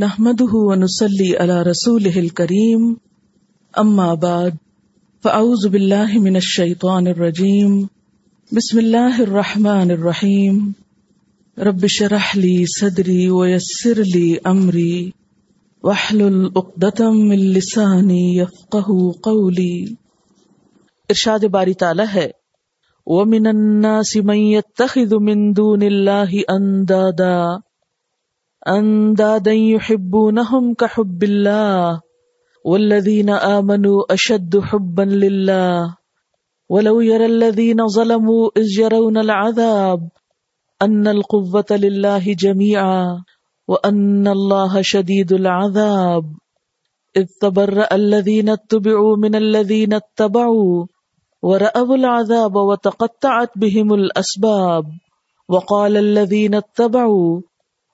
نحمده ونصلي على رسوله الكريم. أما بعد، فأعوذ بالله من الشيطان الرجيم. بسم الله الرحمن الرحيم. رب شرح لي صدري ويسر لي أمري. واحلل عقدة من لساني يفقه قولي. ارشاد باری تعالی ہے. وَمِنَ النَّاسِ مَن يَتَّخِذُ مِن دُونِ اللَّهِ أَندَادًا. اندادا يحبونهم كحب الله والذين آمنوا أشد حبا لله ولو يرى الذين ظلموا إذ يرون العذاب أن القوة لله جميعا وأن الله شديد العذاب إذ تبرأ الذين اتبعوا من الذين اتبعوا ورأوا العذاب وتقطعت بهم الأسباب وقال الذين اتبعوا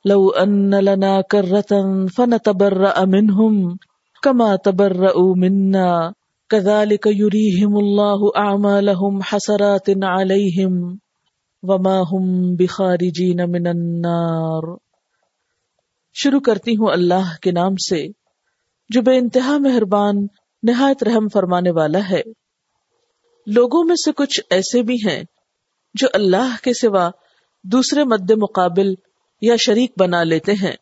لو ان لنا کرتا فنتبرأ منهم كما تبرؤوا منا كذلك يريهم الله اعمالهم حسرات عليهم وما هم بخارجين من النار شروع کرتی ہوں اللہ کے نام سے، جو بے انتہا مہربان، نہایت رحم فرمانے والا ہے۔ لوگوں میں سے کچھ ایسے بھی ہیں جو اللہ کے سوا دوسرے مد مقابل یا شریک بنا لیتے ہیں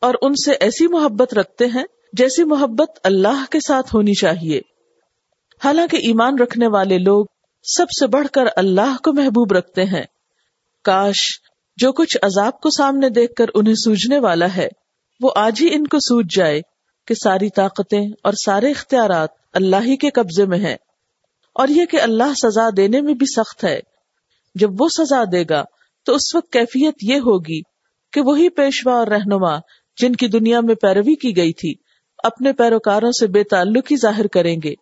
اور ان سے ایسی محبت رکھتے ہیں جیسی محبت اللہ کے ساتھ ہونی چاہیے۔ حالانکہ ایمان رکھنے والے لوگ سب سے بڑھ کر اللہ کو محبوب رکھتے ہیں۔ کاش جو کچھ عذاب کو سامنے دیکھ کر انہیں سوجنے والا ہے، وہ آج ہی ان کو سوج جائے کہ ساری طاقتیں اور سارے اختیارات اللہ ہی کے قبضے میں ہیں۔ اور یہ کہ اللہ سزا دینے میں بھی سخت ہے۔ جب وہ سزا دے گا تو اس وقت کیفیت یہ ہوگی کہ وہی پیشوا اور رہنما جن کی دنیا میں پیروی کی گئی تھی، اپنے پیروکاروں سے بے تعلق ہی ظاہر کریں گے،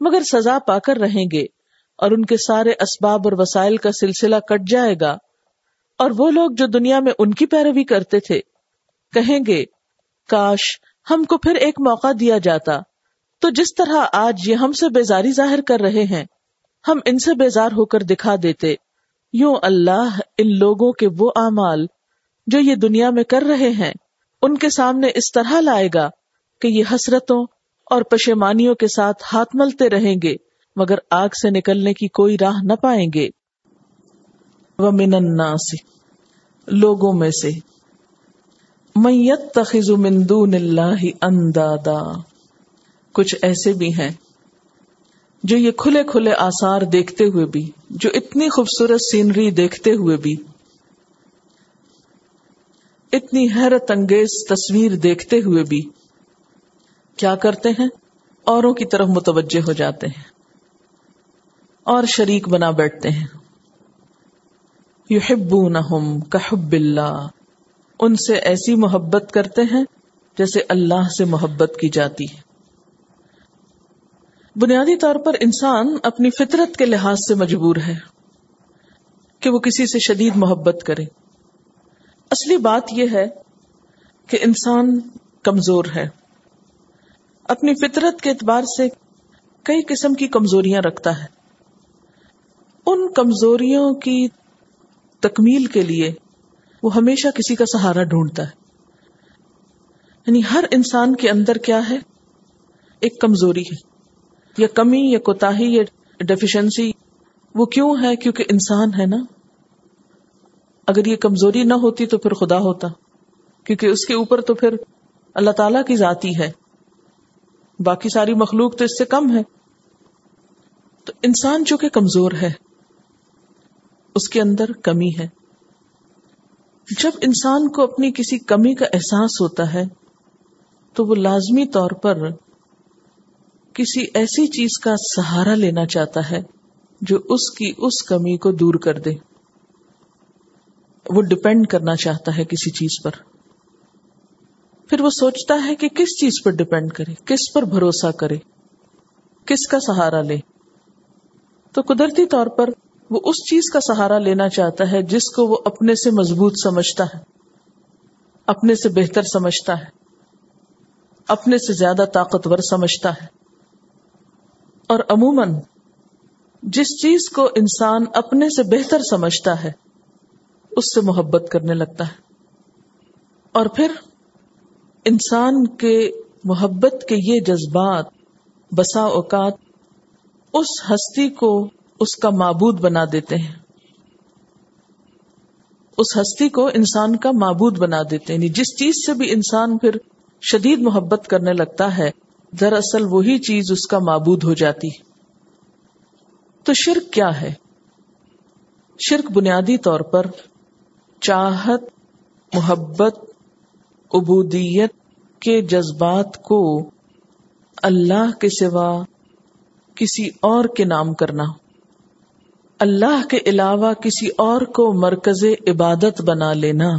مگر سزا پا کر رہیں گے اور ان کے سارے اسباب اور وسائل کا سلسلہ کٹ جائے گا۔ اور وہ لوگ جو دنیا میں ان کی پیروی کرتے تھے، کہیں گے، کاش ہم کو پھر ایک موقع دیا جاتا۔ تو جس طرح آج یہ ہم سے بیزاری ظاہر کر رہے ہیں، ہم ان سے بیزار ہو کر دکھا دیتے۔ یوں اللہ ان لوگوں کے وہ اعمال جو یہ دنیا میں کر رہے ہیں، ان کے سامنے اس طرح لائے گا کہ یہ حسرتوں اور پشیمانیوں کے ساتھ ہاتھ ملتے رہیں گے، مگر آگ سے نکلنے کی کوئی راہ نہ پائیں گے۔ وَمِنَ النَّاسِ، لوگوں میں سے۔ میت تخذ من دون اللہ اندادا، کچھ ایسے بھی ہیں جو یہ کھلے کھلے آسار دیکھتے ہوئے بھی، جو اتنی خوبصورت سینری دیکھتے ہوئے بھی، اتنی حیرت انگیز تصویر دیکھتے ہوئے بھی کیا کرتے ہیں؟ اوروں کی طرف متوجہ ہو جاتے ہیں اور شریک بنا بیٹھتے ہیں۔ یحبونہم کحب اللہ۔ ان سے ایسی محبت کرتے ہیں جیسے اللہ سے محبت کی جاتی ہے۔ بنیادی طور پر انسان اپنی فطرت کے لحاظ سے مجبور ہے کہ وہ کسی سے شدید محبت کرے۔ اصلی بات یہ ہے کہ انسان کمزور ہے۔ اپنی فطرت کے اعتبار سے کئی قسم کی کمزوریاں رکھتا ہے۔ ان کمزوریوں کی تکمیل کے لیے وہ ہمیشہ کسی کا سہارا ڈھونڈتا ہے۔ یعنی ہر انسان کے اندر کیا ہے؟ ایک کمزوری ہے۔ یا کمی یا کوتا یا ڈیفیشنسی وہ کیوں ہے؟ کیونکہ انسان ہے نا۔ اگر یہ کمزوری نہ ہوتی تو پھر خدا ہوتا۔ کیونکہ اس کے اوپر تو پھر اللہ تعالی کی ذاتی ہے۔ باقی ساری مخلوق تو اس سے کم ہے۔ تو انسان جو کہ کمزور ہے، اس کے اندر کمی ہے۔ جب انسان کو اپنی کسی کمی کا احساس ہوتا ہے، تو وہ لازمی طور پر کسی ایسی چیز کا سہارا لینا چاہتا ہے جو اس کی اس کمی کو دور کر دے۔ وہ ڈپینڈ کرنا چاہتا ہے کسی چیز پر۔ پھر وہ سوچتا ہے کہ کس چیز پر ڈپینڈ کرے، کس پر بھروسہ کرے، کس کا سہارا لے۔ تو قدرتی طور پر وہ اس چیز کا سہارا لینا چاہتا ہے جس کو وہ اپنے سے مضبوط سمجھتا ہے، اپنے سے بہتر سمجھتا ہے، اپنے سے زیادہ طاقتور سمجھتا ہے۔ اور عموماً جس چیز کو انسان اپنے سے بہتر سمجھتا ہے، اس سے محبت کرنے لگتا ہے۔ اور پھر انسان کے محبت کے یہ جذبات بسا اوقات اس ہستی کو اس کا معبود بنا دیتے ہیں۔ اس ہستی کو انسان کا معبود بنا دیتے ہیں۔ یعنی جس چیز سے بھی انسان پھر شدید محبت کرنے لگتا ہے دراصل وہی چیز اس کا معبود ہو جاتی تو شرک کیا ہے؟ شرک بنیادی طور پر چاہت، محبت، عبودیت کے جذبات کو اللہ کے سوا کسی اور کے نام کرنا۔ اللہ کے علاوہ کسی اور کو مرکز عبادت بنا لینا۔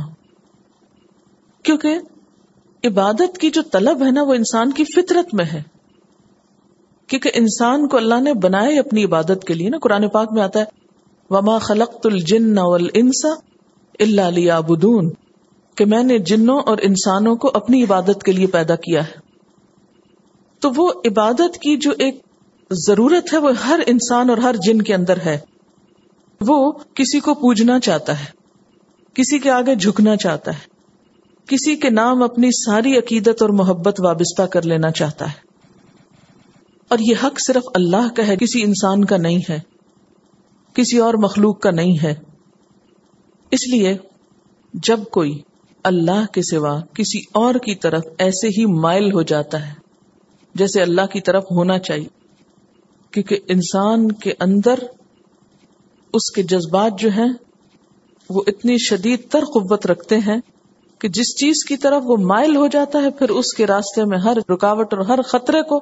کیونکہ عبادت کی جو طلب ہے نا، وہ انسان کی فطرت میں ہے۔ کیونکہ انسان کو اللہ نے بنائے اپنی عبادت کے لیے نا، قرآن پاک میں آتا ہے، وما خلق الجن والانس الا ليعبدون۔ کہ میں نے جنوں اور انسانوں کو اپنی عبادت کے لیے پیدا کیا ہے۔ تو وہ عبادت کی جو ایک ضرورت ہے، وہ ہر انسان اور ہر جن کے اندر ہے۔ وہ کسی کو پوجنا چاہتا ہے، کسی کے آگے جھکنا چاہتا ہے۔ کسی کے نام اپنی ساری عقیدت اور محبت وابستہ کر لینا چاہتا ہے۔ اور یہ حق صرف اللہ کا ہے، کسی انسان کا نہیں ہے، کسی اور مخلوق کا نہیں ہے۔ اس لیے جب کوئی اللہ کے سوا کسی اور کی طرف ایسے ہی مائل ہو جاتا ہے، جیسے اللہ کی طرف ہونا چاہیے، کیونکہ انسان کے اندر اس کے جذبات جو ہیں، وہ اتنی شدید تر قوت رکھتے ہیں کہ جس چیز کی طرف وہ مائل ہو جاتا ہے، پھر اس کے راستے میں ہر رکاوٹ اور ہر خطرے کو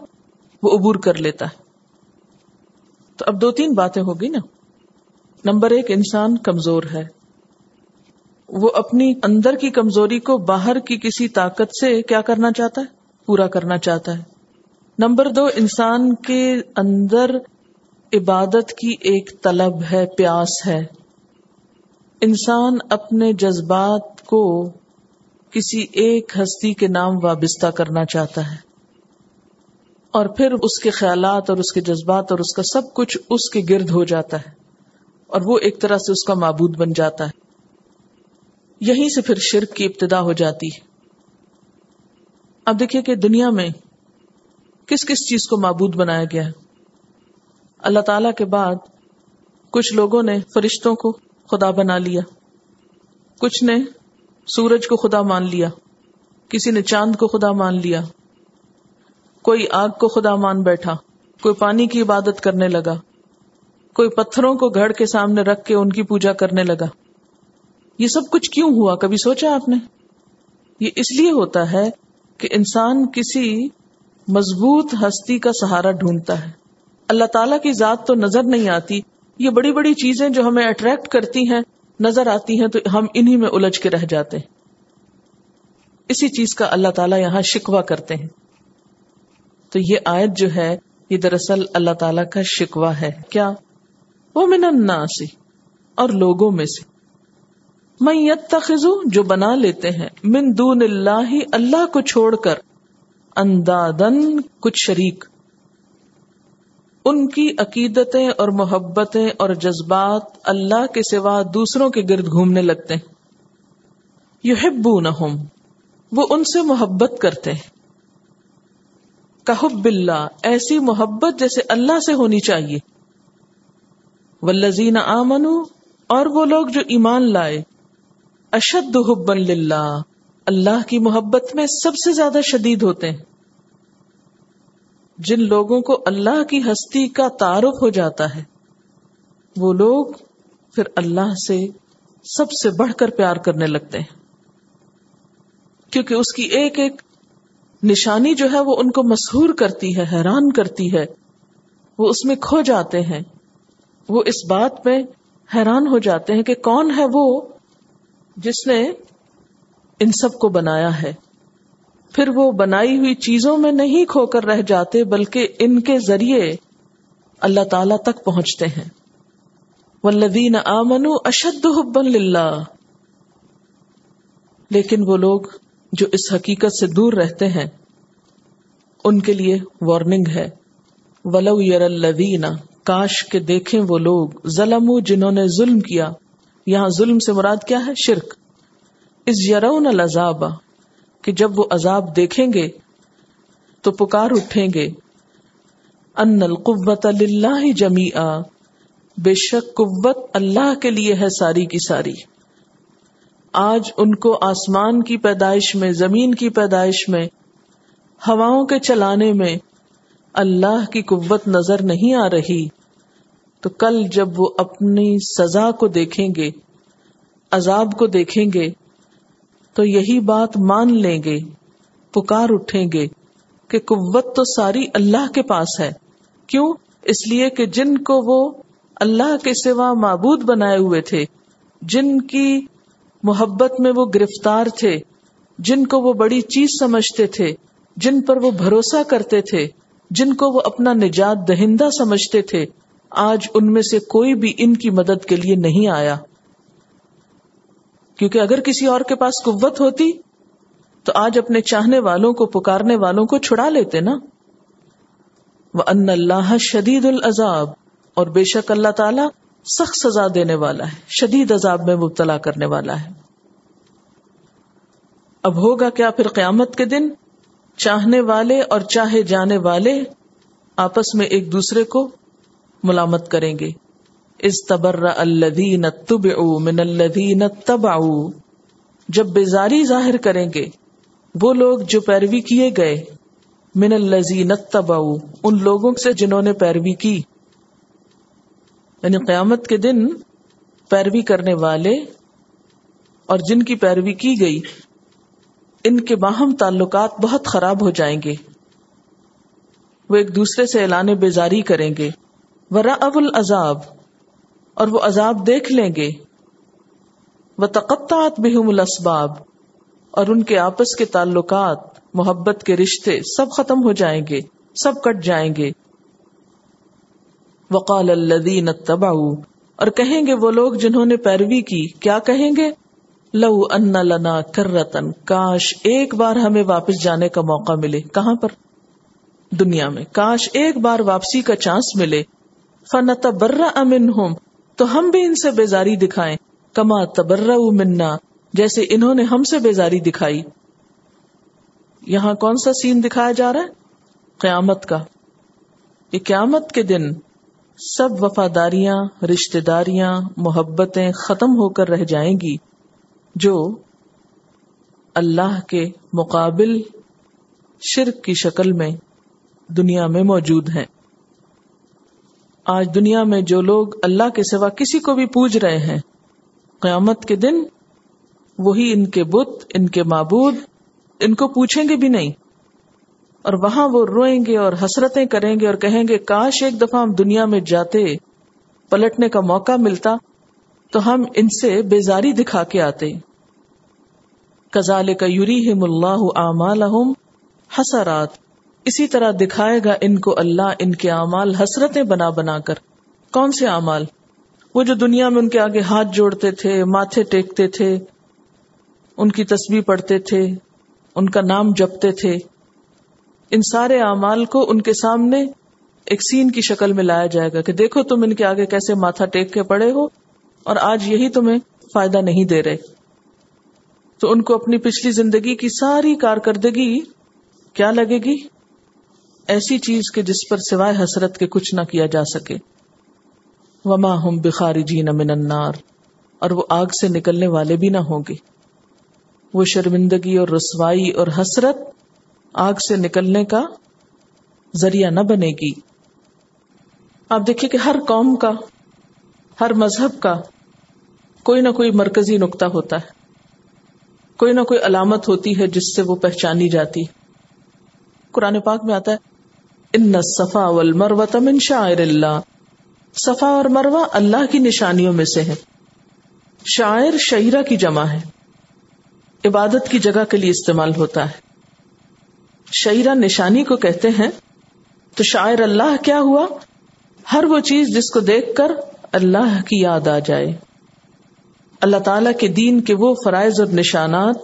وہ عبور کر لیتا ہے۔ تو اب دو تین باتیں ہوگی نا۔ نمبر ایک، انسان کمزور ہے۔ وہ اپنی اندر کی کمزوری کو باہر کی کسی طاقت سے کیا کرنا چاہتا ہے؟ پورا کرنا چاہتا ہے۔ نمبر دو، انسان کے اندر عبادت کی ایک طلب ہے، پیاس ہے۔ انسان اپنے جذبات کو کسی ایک ہستی کے نام وابستہ کرنا چاہتا ہے۔ اور پھر اس کے خیالات اور اس کے جذبات اور اس کا سب کچھ اس کے گرد ہو جاتا ہے۔ اور وہ ایک طرح سے اس کا معبود بن جاتا ہے۔ یہیں سے پھر شرک کی ابتدا ہو جاتی ہے۔ اب دیکھیے کہ دنیا میں کس کس چیز کو معبود بنایا گیا ہے۔ اللہ تعالی کے بعد کچھ لوگوں نے فرشتوں کو خدا بنا لیا۔ کچھ نے سورج کو خدا مان لیا، کسی نے چاند کو خدا مان لیا، کوئی آگ کو خدا مان بیٹھا، کوئی پانی کی عبادت کرنے لگا، کوئی پتھروں کو گھڑ کے سامنے رکھ کے ان کی پوجا کرنے لگا۔ یہ سب کچھ کیوں ہوا؟ کبھی سوچا آپ نے؟ یہ اس لیے ہوتا ہے کہ انسان کسی مضبوط ہستی کا سہارا ڈھونڈتا ہے۔ اللہ تعالیٰ کی ذات تو نظر نہیں آتی، یہ بڑی بڑی چیزیں جو ہمیں اٹریکٹ کرتی ہیں نظر آتی ہیں تو ہم انہی میں الجھ کے رہ جاتے ہیں۔ اسی چیز کا اللہ تعالیٰ یہاں شکوا کرتے ہیں۔ تو یہ آیت جو ہے، یہ دراصل اللہ تعالیٰ کا شکوا ہے۔ کیا؟ وہ من الناس اور لوگوں میں سے۔ میں یتخذو جو بنا لیتے ہیں، من دون اللہ اللہ کو چھوڑ کر۔ اندادن کچھ شریک۔ ان کی عقیدتیں اور محبتیں اور جذبات اللہ کے سوا دوسروں کے گرد گھومنے لگتے ہیں۔ یحبونہم، وہ ان سے محبت کرتے ہیں۔ کہب اللہ ایسی محبت جیسے اللہ سے ہونی چاہیے۔ والذین آمنو اور وہ لوگ جو ایمان لائے۔ اشد حبا للہ، اللہ کی محبت میں سب سے زیادہ شدید ہوتے ہیں۔ جن لوگوں کو اللہ کی ہستی کا تعارف ہو جاتا ہے، وہ لوگ پھر اللہ سے سب سے بڑھ کر پیار کرنے لگتے ہیں۔ کیونکہ اس کی ایک ایک نشانی جو ہے وہ ان کو مسحور کرتی ہے، حیران کرتی ہے۔ وہ اس میں کھو جاتے ہیں۔ وہ اس بات میں حیران ہو جاتے ہیں کہ کون ہے وہ جس نے ان سب کو بنایا ہے۔ پھر وہ بنائی ہوئی چیزوں میں نہیں کھو کر رہ جاتے بلکہ ان کے ذریعے اللہ تعالی تک پہنچتے ہیں۔ والذین آمنوا اشد حبا للہ لیکن وہ لوگ جو اس حقیقت سے دور رہتے ہیں، ان کے لیے وارننگ ہے۔ ولو یر الذین کاش کے دیکھیں وہ لوگ ظلم جنہوں نے ظلم کیا۔ یہاں ظلم سے مراد کیا ہے؟ شرک۔ اس یرون العذاب۔ کہ جب وہ عذاب دیکھیں گے تو پکار اٹھیں گے۔ ان القوت اللہ جمی بے شک قوت اللہ کے لیے ہے ساری کی ساری۔ آج ان کو آسمان کی پیدائش میں، زمین کی پیدائش میں، ہواؤں کے چلانے میں اللہ کی قوت نظر نہیں آ رہی۔ تو کل جب وہ اپنی سزا کو دیکھیں گے، عذاب کو دیکھیں گے تو یہی بات مان لیں گے، پکار اٹھیں گے کہ قوت تو ساری اللہ کے پاس ہے۔ کیوں؟ اس لیے کہ جن کو وہ اللہ کے سوا معبود بنائے ہوئے تھے، جن کی محبت میں وہ گرفتار تھے، جن کو وہ بڑی چیز سمجھتے تھے، جن پر وہ بھروسہ کرتے تھے، جن کو وہ اپنا نجات دہندہ سمجھتے تھے، آج ان میں سے کوئی بھی ان کی مدد کے لیے نہیں آیا۔ کیونکہ اگر کسی اور کے پاس قوت ہوتی تو آج اپنے چاہنے والوں کو، پکارنے والوں کو چھڑا لیتے نا؟ وہ ان اللہ شدید العذاب، اور بے شک اللہ تعالی سخت سزا دینے والا ہے، شدید عذاب میں مبتلا کرنے والا ہے۔ اب ہوگا کیا پھر قیامت کے دن؟ چاہنے والے اور چاہے جانے والے آپس میں ایک دوسرے کو ملامت کریں گے۔ اس تبر الدین تب من الدین تب جب بیزاری ظاہر کریں گے، وہ لوگ جو پیروی کیے گئے، من الزین تب ان لوگوں سے جنہوں نے پیروی کی۔ یعنی قیامت کے دن پیروی کرنے والے اور جن کی پیروی کی گئی، ان کے باہم تعلقات بہت خراب ہو جائیں گے۔ وہ ایک دوسرے سے اعلان بیزاری کریں گے۔ ورا اب العذاب۔ اور وہ عذاب دیکھ لیں گے۔ وہ تقطعت بہم الاسباب اور ان کے آپس کے تعلقات، محبت کے رشتے سب ختم ہو جائیں گے، سب کٹ جائیں گے۔ وقال الذین اتبعوا۔ اور کہیں گے وہ لوگ جنہوں نے پیروی کی، کیا کہیں گے؟ لو ان لنا کرتن کاش ایک بار ہمیں واپس جانے کا موقع ملے۔ کہاں پر؟ دنیا میں۔ کاش ایک بار واپسی کا چانس ملے۔ فن تبرا امن ہوں تو ہم بھی ان سے بیزاری دکھائیں۔ کما تبرا منا، جیسے انہوں نے ہم سے بیزاری دکھائی۔ یہاں کون سا سین دکھایا جا رہا ہے؟ قیامت کا۔ یہ قیامت کے دن سب وفاداریاں رشتے داریاں محبتیں ختم ہو کر رہ جائیں گی، جو اللہ کے مقابل شرک کی شکل میں دنیا میں موجود ہیں۔ آج دنیا میں جو لوگ اللہ کے سوا کسی کو بھی پوج رہے ہیں، قیامت کے دن وہی ان کے بت، ان کے معبود، ان کو پوچھیں گے بھی نہیں۔ اور وہاں وہ روئیں گے اور حسرتیں کریں گے اور کہیں گے، کاش ایک دفعہ ہم دنیا میں جاتے، پلٹنے کا موقع ملتا، تو ہم ان سے بیزاری دکھا کے آتے۔ کزال کا یوری ہم اللہ حسرات۔ اسی طرح دکھائے گا ان کو اللہ، ان کے اعمال، حسرتیں بنا بنا کر۔ کون سے اعمال؟ وہ جو دنیا میں ان کے آگے ہاتھ جوڑتے تھے، ماتھے ٹیکتے تھے، ان کی تصویر پڑھتے تھے، ان کا نام جپتے تھے۔ ان سارے اعمال کو ان کے سامنے ایک سین کی شکل میں لایا جائے گا کہ دیکھو تم ان کے آگے کیسے ماتھا ٹیک کے پڑے ہو اور آج یہی تمہیں فائدہ نہیں دے رہے۔ تو ان کو اپنی پچھلی زندگی کی ساری کارکردگی کیا لگے گی؟ ایسی چیز کے جس پر سوائے حسرت کے کچھ نہ کیا جا سکے۔ وما ہم بخاری جی النار۔ اور وہ آگ سے نکلنے والے بھی نہ ہوں گے۔ وہ شرمندگی اور رسوائی اور حسرت آگ سے نکلنے کا ذریعہ نہ بنے گی۔ آپ دیکھیے کہ ہر قوم کا، ہر مذہب کا کوئی نہ کوئی مرکزی نقطہ ہوتا ہے۔ کوئی نہ کوئی علامت ہوتی ہے جس سے وہ پہچانی جاتی قرآن پاک میں آتا ہے ان صفا والمروہ من شاعر اللہ۔ صفا اور مروا اللہ کی نشانیوں میں سے ہے شاعر شعرا کی جمع ہے۔ عبادت کی جگہ کے لیے استعمال ہوتا ہے۔ شعرا نشانی کو کہتے ہیں، تو شاعر اللہ کیا ہوا؟ ہر وہ چیز جس کو دیکھ کر اللہ کی یاد آ جائے۔ اللہ تعالی کے دین کے وہ فرائض اور نشانات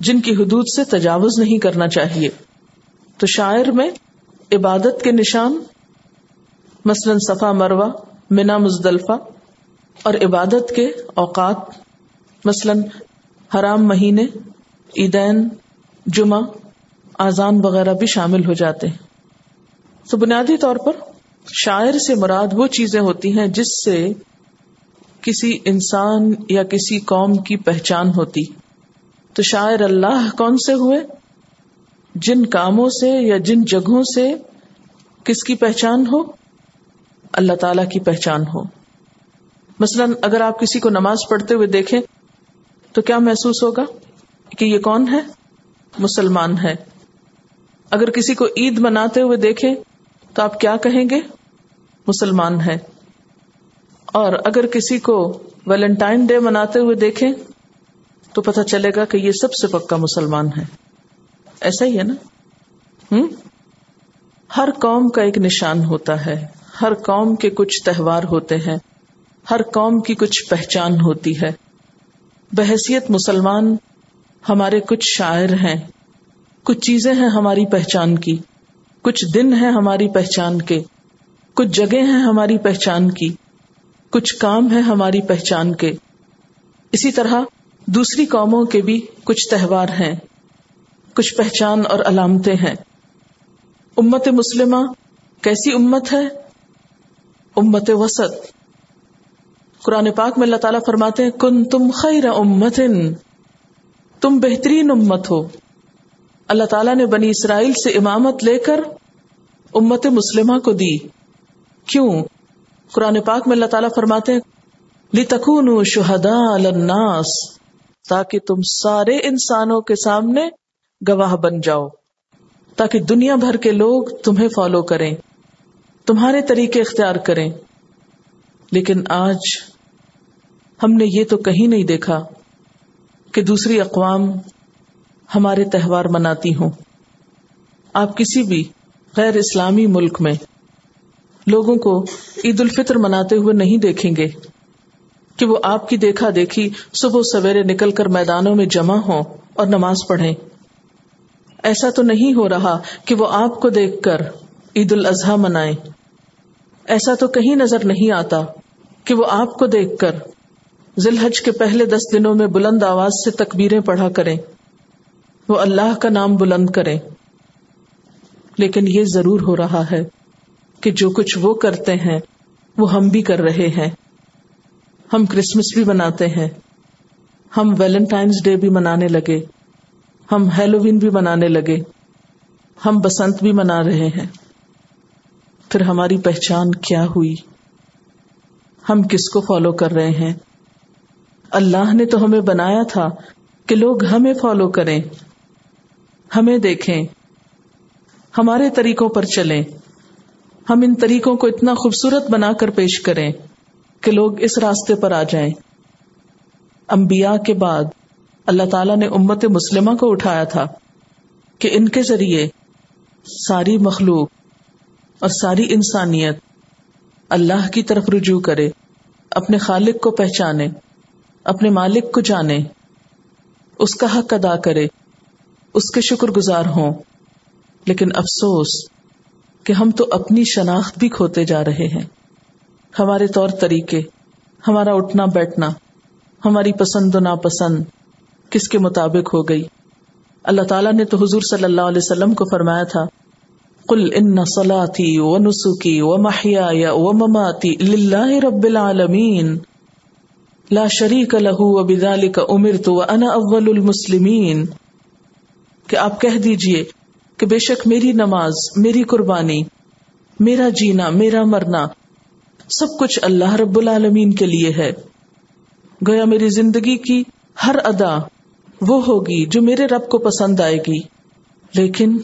جن کی حدود سے تجاوز نہیں کرنا چاہیے۔ تو شاعر میں عبادت کے نشان، مثلاً صفا مروا منا مزدلفہ اور عبادت کے اوقات، مثلاً حرام مہینے، عیدین، جمعہ آزان وغیرہ بھی شامل ہو جاتے ہیں۔ تو بنیادی طور پر شاعر سے مراد وہ چیزیں ہوتی ہیں جس سے کسی انسان یا کسی قوم کی پہچان ہوتی۔ تو شاعر اللہ کون سے ہوئے؟ جن کاموں سے یا جن جگہوں سے کس کی پہچان ہو؟ اللہ تعالی کی پہچان ہو۔ مثلا اگر آپ کسی کو نماز پڑھتے ہوئے دیکھیں، تو کیا محسوس ہوگا کہ یہ کون ہے؟ مسلمان ہے۔ اگر کسی کو عید مناتے ہوئے دیکھیں، تو آپ کیا کہیں گے؟ مسلمان ہے۔ اور اگر کسی کو ویلنٹائن ڈے مناتے ہوئے دیکھیں، تو پتہ چلے گا کہ یہ سب سے پکا مسلمان ہے۔ ایسا ہی ہے نا؟ ہوں ہر قوم کا ایک نشان ہوتا ہے۔ ہر قوم کے کچھ تہوار ہوتے ہیں۔ ہر قوم کی کچھ پہچان ہوتی ہے۔ بحثیت مسلمان ہمارے کچھ شاعر ہیں۔ کچھ چیزیں ہیں ہماری پہچان کی۔ کچھ دن ہیں ہماری پہچان کے۔ کچھ جگہ ہیں ہماری پہچان کی۔ کچھ کام ہے ہماری پہچان کے۔ اسی طرح دوسری قوموں کے بھی کچھ تہوار ہیں۔ کچھ پہچان اور علامتیں ہیں۔ امت مسلمہ کیسی امت ہے؟ امت وسط۔ قرآن پاک میں اللہ تعالیٰ فرماتے ہیں کن تم خیر امت تم بہترین امت ہو۔ اللہ تعالیٰ نے بنی اسرائیل سے امامت لے کر امت مسلمہ کو دی۔ کیوں؟ قرآن پاک میں اللہ تعالیٰ فرماتے لتکون شہدا الناس تاکہ تم سارے انسانوں کے سامنے گواہ بن جاؤ تاکہ دنیا بھر کے لوگ تمہیں فالو کریں، تمہارے طریقے اختیار کریں۔ لیکن آج ہم نے یہ تو کہیں نہیں دیکھا کہ دوسری اقوام ہمارے تہوار مناتی ہوں۔ آپ کسی بھی غیر اسلامی ملک میں لوگوں کو عید الفطر مناتے ہوئے نہیں دیکھیں گے کہ وہ آپ کی دیکھا دیکھی صبح سویرے نکل کر میدانوں میں جمع ہو اور نماز پڑھیں۔ ایسا تو نہیں ہو رہا کہ وہ آپ کو دیکھ کر عید الاضحی منائے۔ ایسا تو کہیں نظر نہیں آتا کہ وہ آپ کو دیکھ کر ذلحج کے پہلے دس دنوں میں بلند آواز سے تکبیریں پڑھا کریں۔ وہ اللہ کا نام بلند کریں۔ لیکن یہ ضرور ہو رہا ہے کہ جو کچھ وہ کرتے ہیں، وہ ہم بھی کر رہے ہیں۔ ہم کرسمس بھی مناتے ہیں۔ ہم ویلنٹائنس ڈے بھی منانے لگے۔ ہم ہیلووین بھی منانے لگے۔ ہم بسنت بھی منا رہے ہیں۔ پھر ہماری پہچان کیا ہوئی؟ ہم کس کو فالو کر رہے ہیں؟ اللہ نے تو ہمیں بنایا تھا کہ لوگ ہمیں فالو کریں۔ ہمیں دیکھیں۔ ہمارے طریقوں پر چلیں۔ ہم ان طریقوں کو اتنا خوبصورت بنا کر پیش کریں کہ لوگ اس راستے پر آ جائیں۔ انبیاء کے بعد اللہ تعالی نے امت مسلمہ کو اٹھایا تھا کہ ان کے ذریعے ساری مخلوق اور ساری انسانیت اللہ کی طرف رجوع کرے، اپنے خالق کو پہچانے، اپنے مالک کو جانے، اس کا حق ادا کرے، اس کے شکر گزار ہوں۔ لیکن افسوس کہ ہم تو اپنی شناخت بھی کھوتے جا رہے ہیں۔ ہمارے طور طریقے، ہمارا اٹھنا بیٹھنا، ہماری پسند و ناپسند کس کے مطابق ہو گئی۔ اللہ تعالیٰ نے تو حضور صلی اللہ علیہ وسلم کو فرمایا تھا کل ان سلاتی و نسخی و محیا یا و مماتی اللہ رب العالمین لا شریک لہو و بدال کا امر تو انا اول المسلمین کہ آپ کہہ دیجیے کہ بے شک میری نماز، میری قربانی، میرا جینا، میرا مرنا سب کچھ اللہ رب العالمین کے لیے ہے۔ گویا میری زندگی کی ہر ادا وہ ہوگی جو میرے رب کو پسند آئے گی۔ لیکن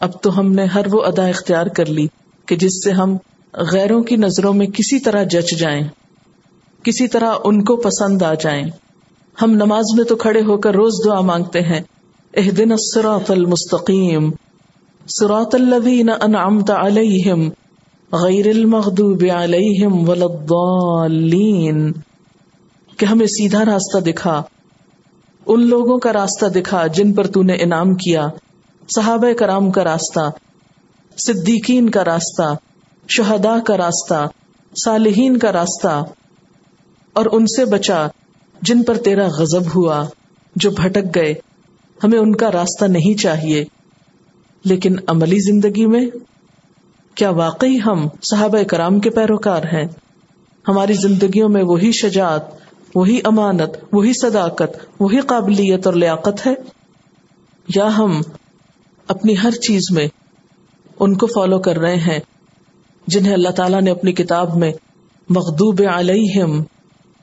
اب تو ہم نے ہر وہ ادا اختیار کر لی کہ جس سے ہم غیروں کی نظروں میں کسی طرح جچ جائیں، کسی طرح ان کو پسند آ جائیں۔ ہم نماز میں تو کھڑے ہو کر روز دعا مانگتے ہیں اهدنا الصراط المستقيم صراط الذين انعمت عليهم غیر المغضوب عليهم ولا الضالين کہ ہمیں سیدھا راستہ دکھا ان لوگوں کا راستہ دکھا جن پر تو نے انعام کیا، صحابہ کرام کا راستہ، صدیقین کا راستہ، شہداء کا راستہ، صالحین کا راستہ، اور ان سے بچا جن پر تیرا غضب ہوا، جو بھٹک گئے۔ ہمیں ان کا راستہ نہیں چاہیے۔ لیکن عملی زندگی میں کیا واقعی ہم صحابہ کرام کے پیروکار ہیں؟ ہماری زندگیوں میں وہی شجاعت وہی امانت، وہی صداقت، وہی قابلیت اور لیاقت ہے۔ یا ہم اپنی ہر چیز میں ان کو فالو کر رہے ہیں، جنہیں اللہ تعالیٰ نے اپنی کتاب میں مغدوب علیہم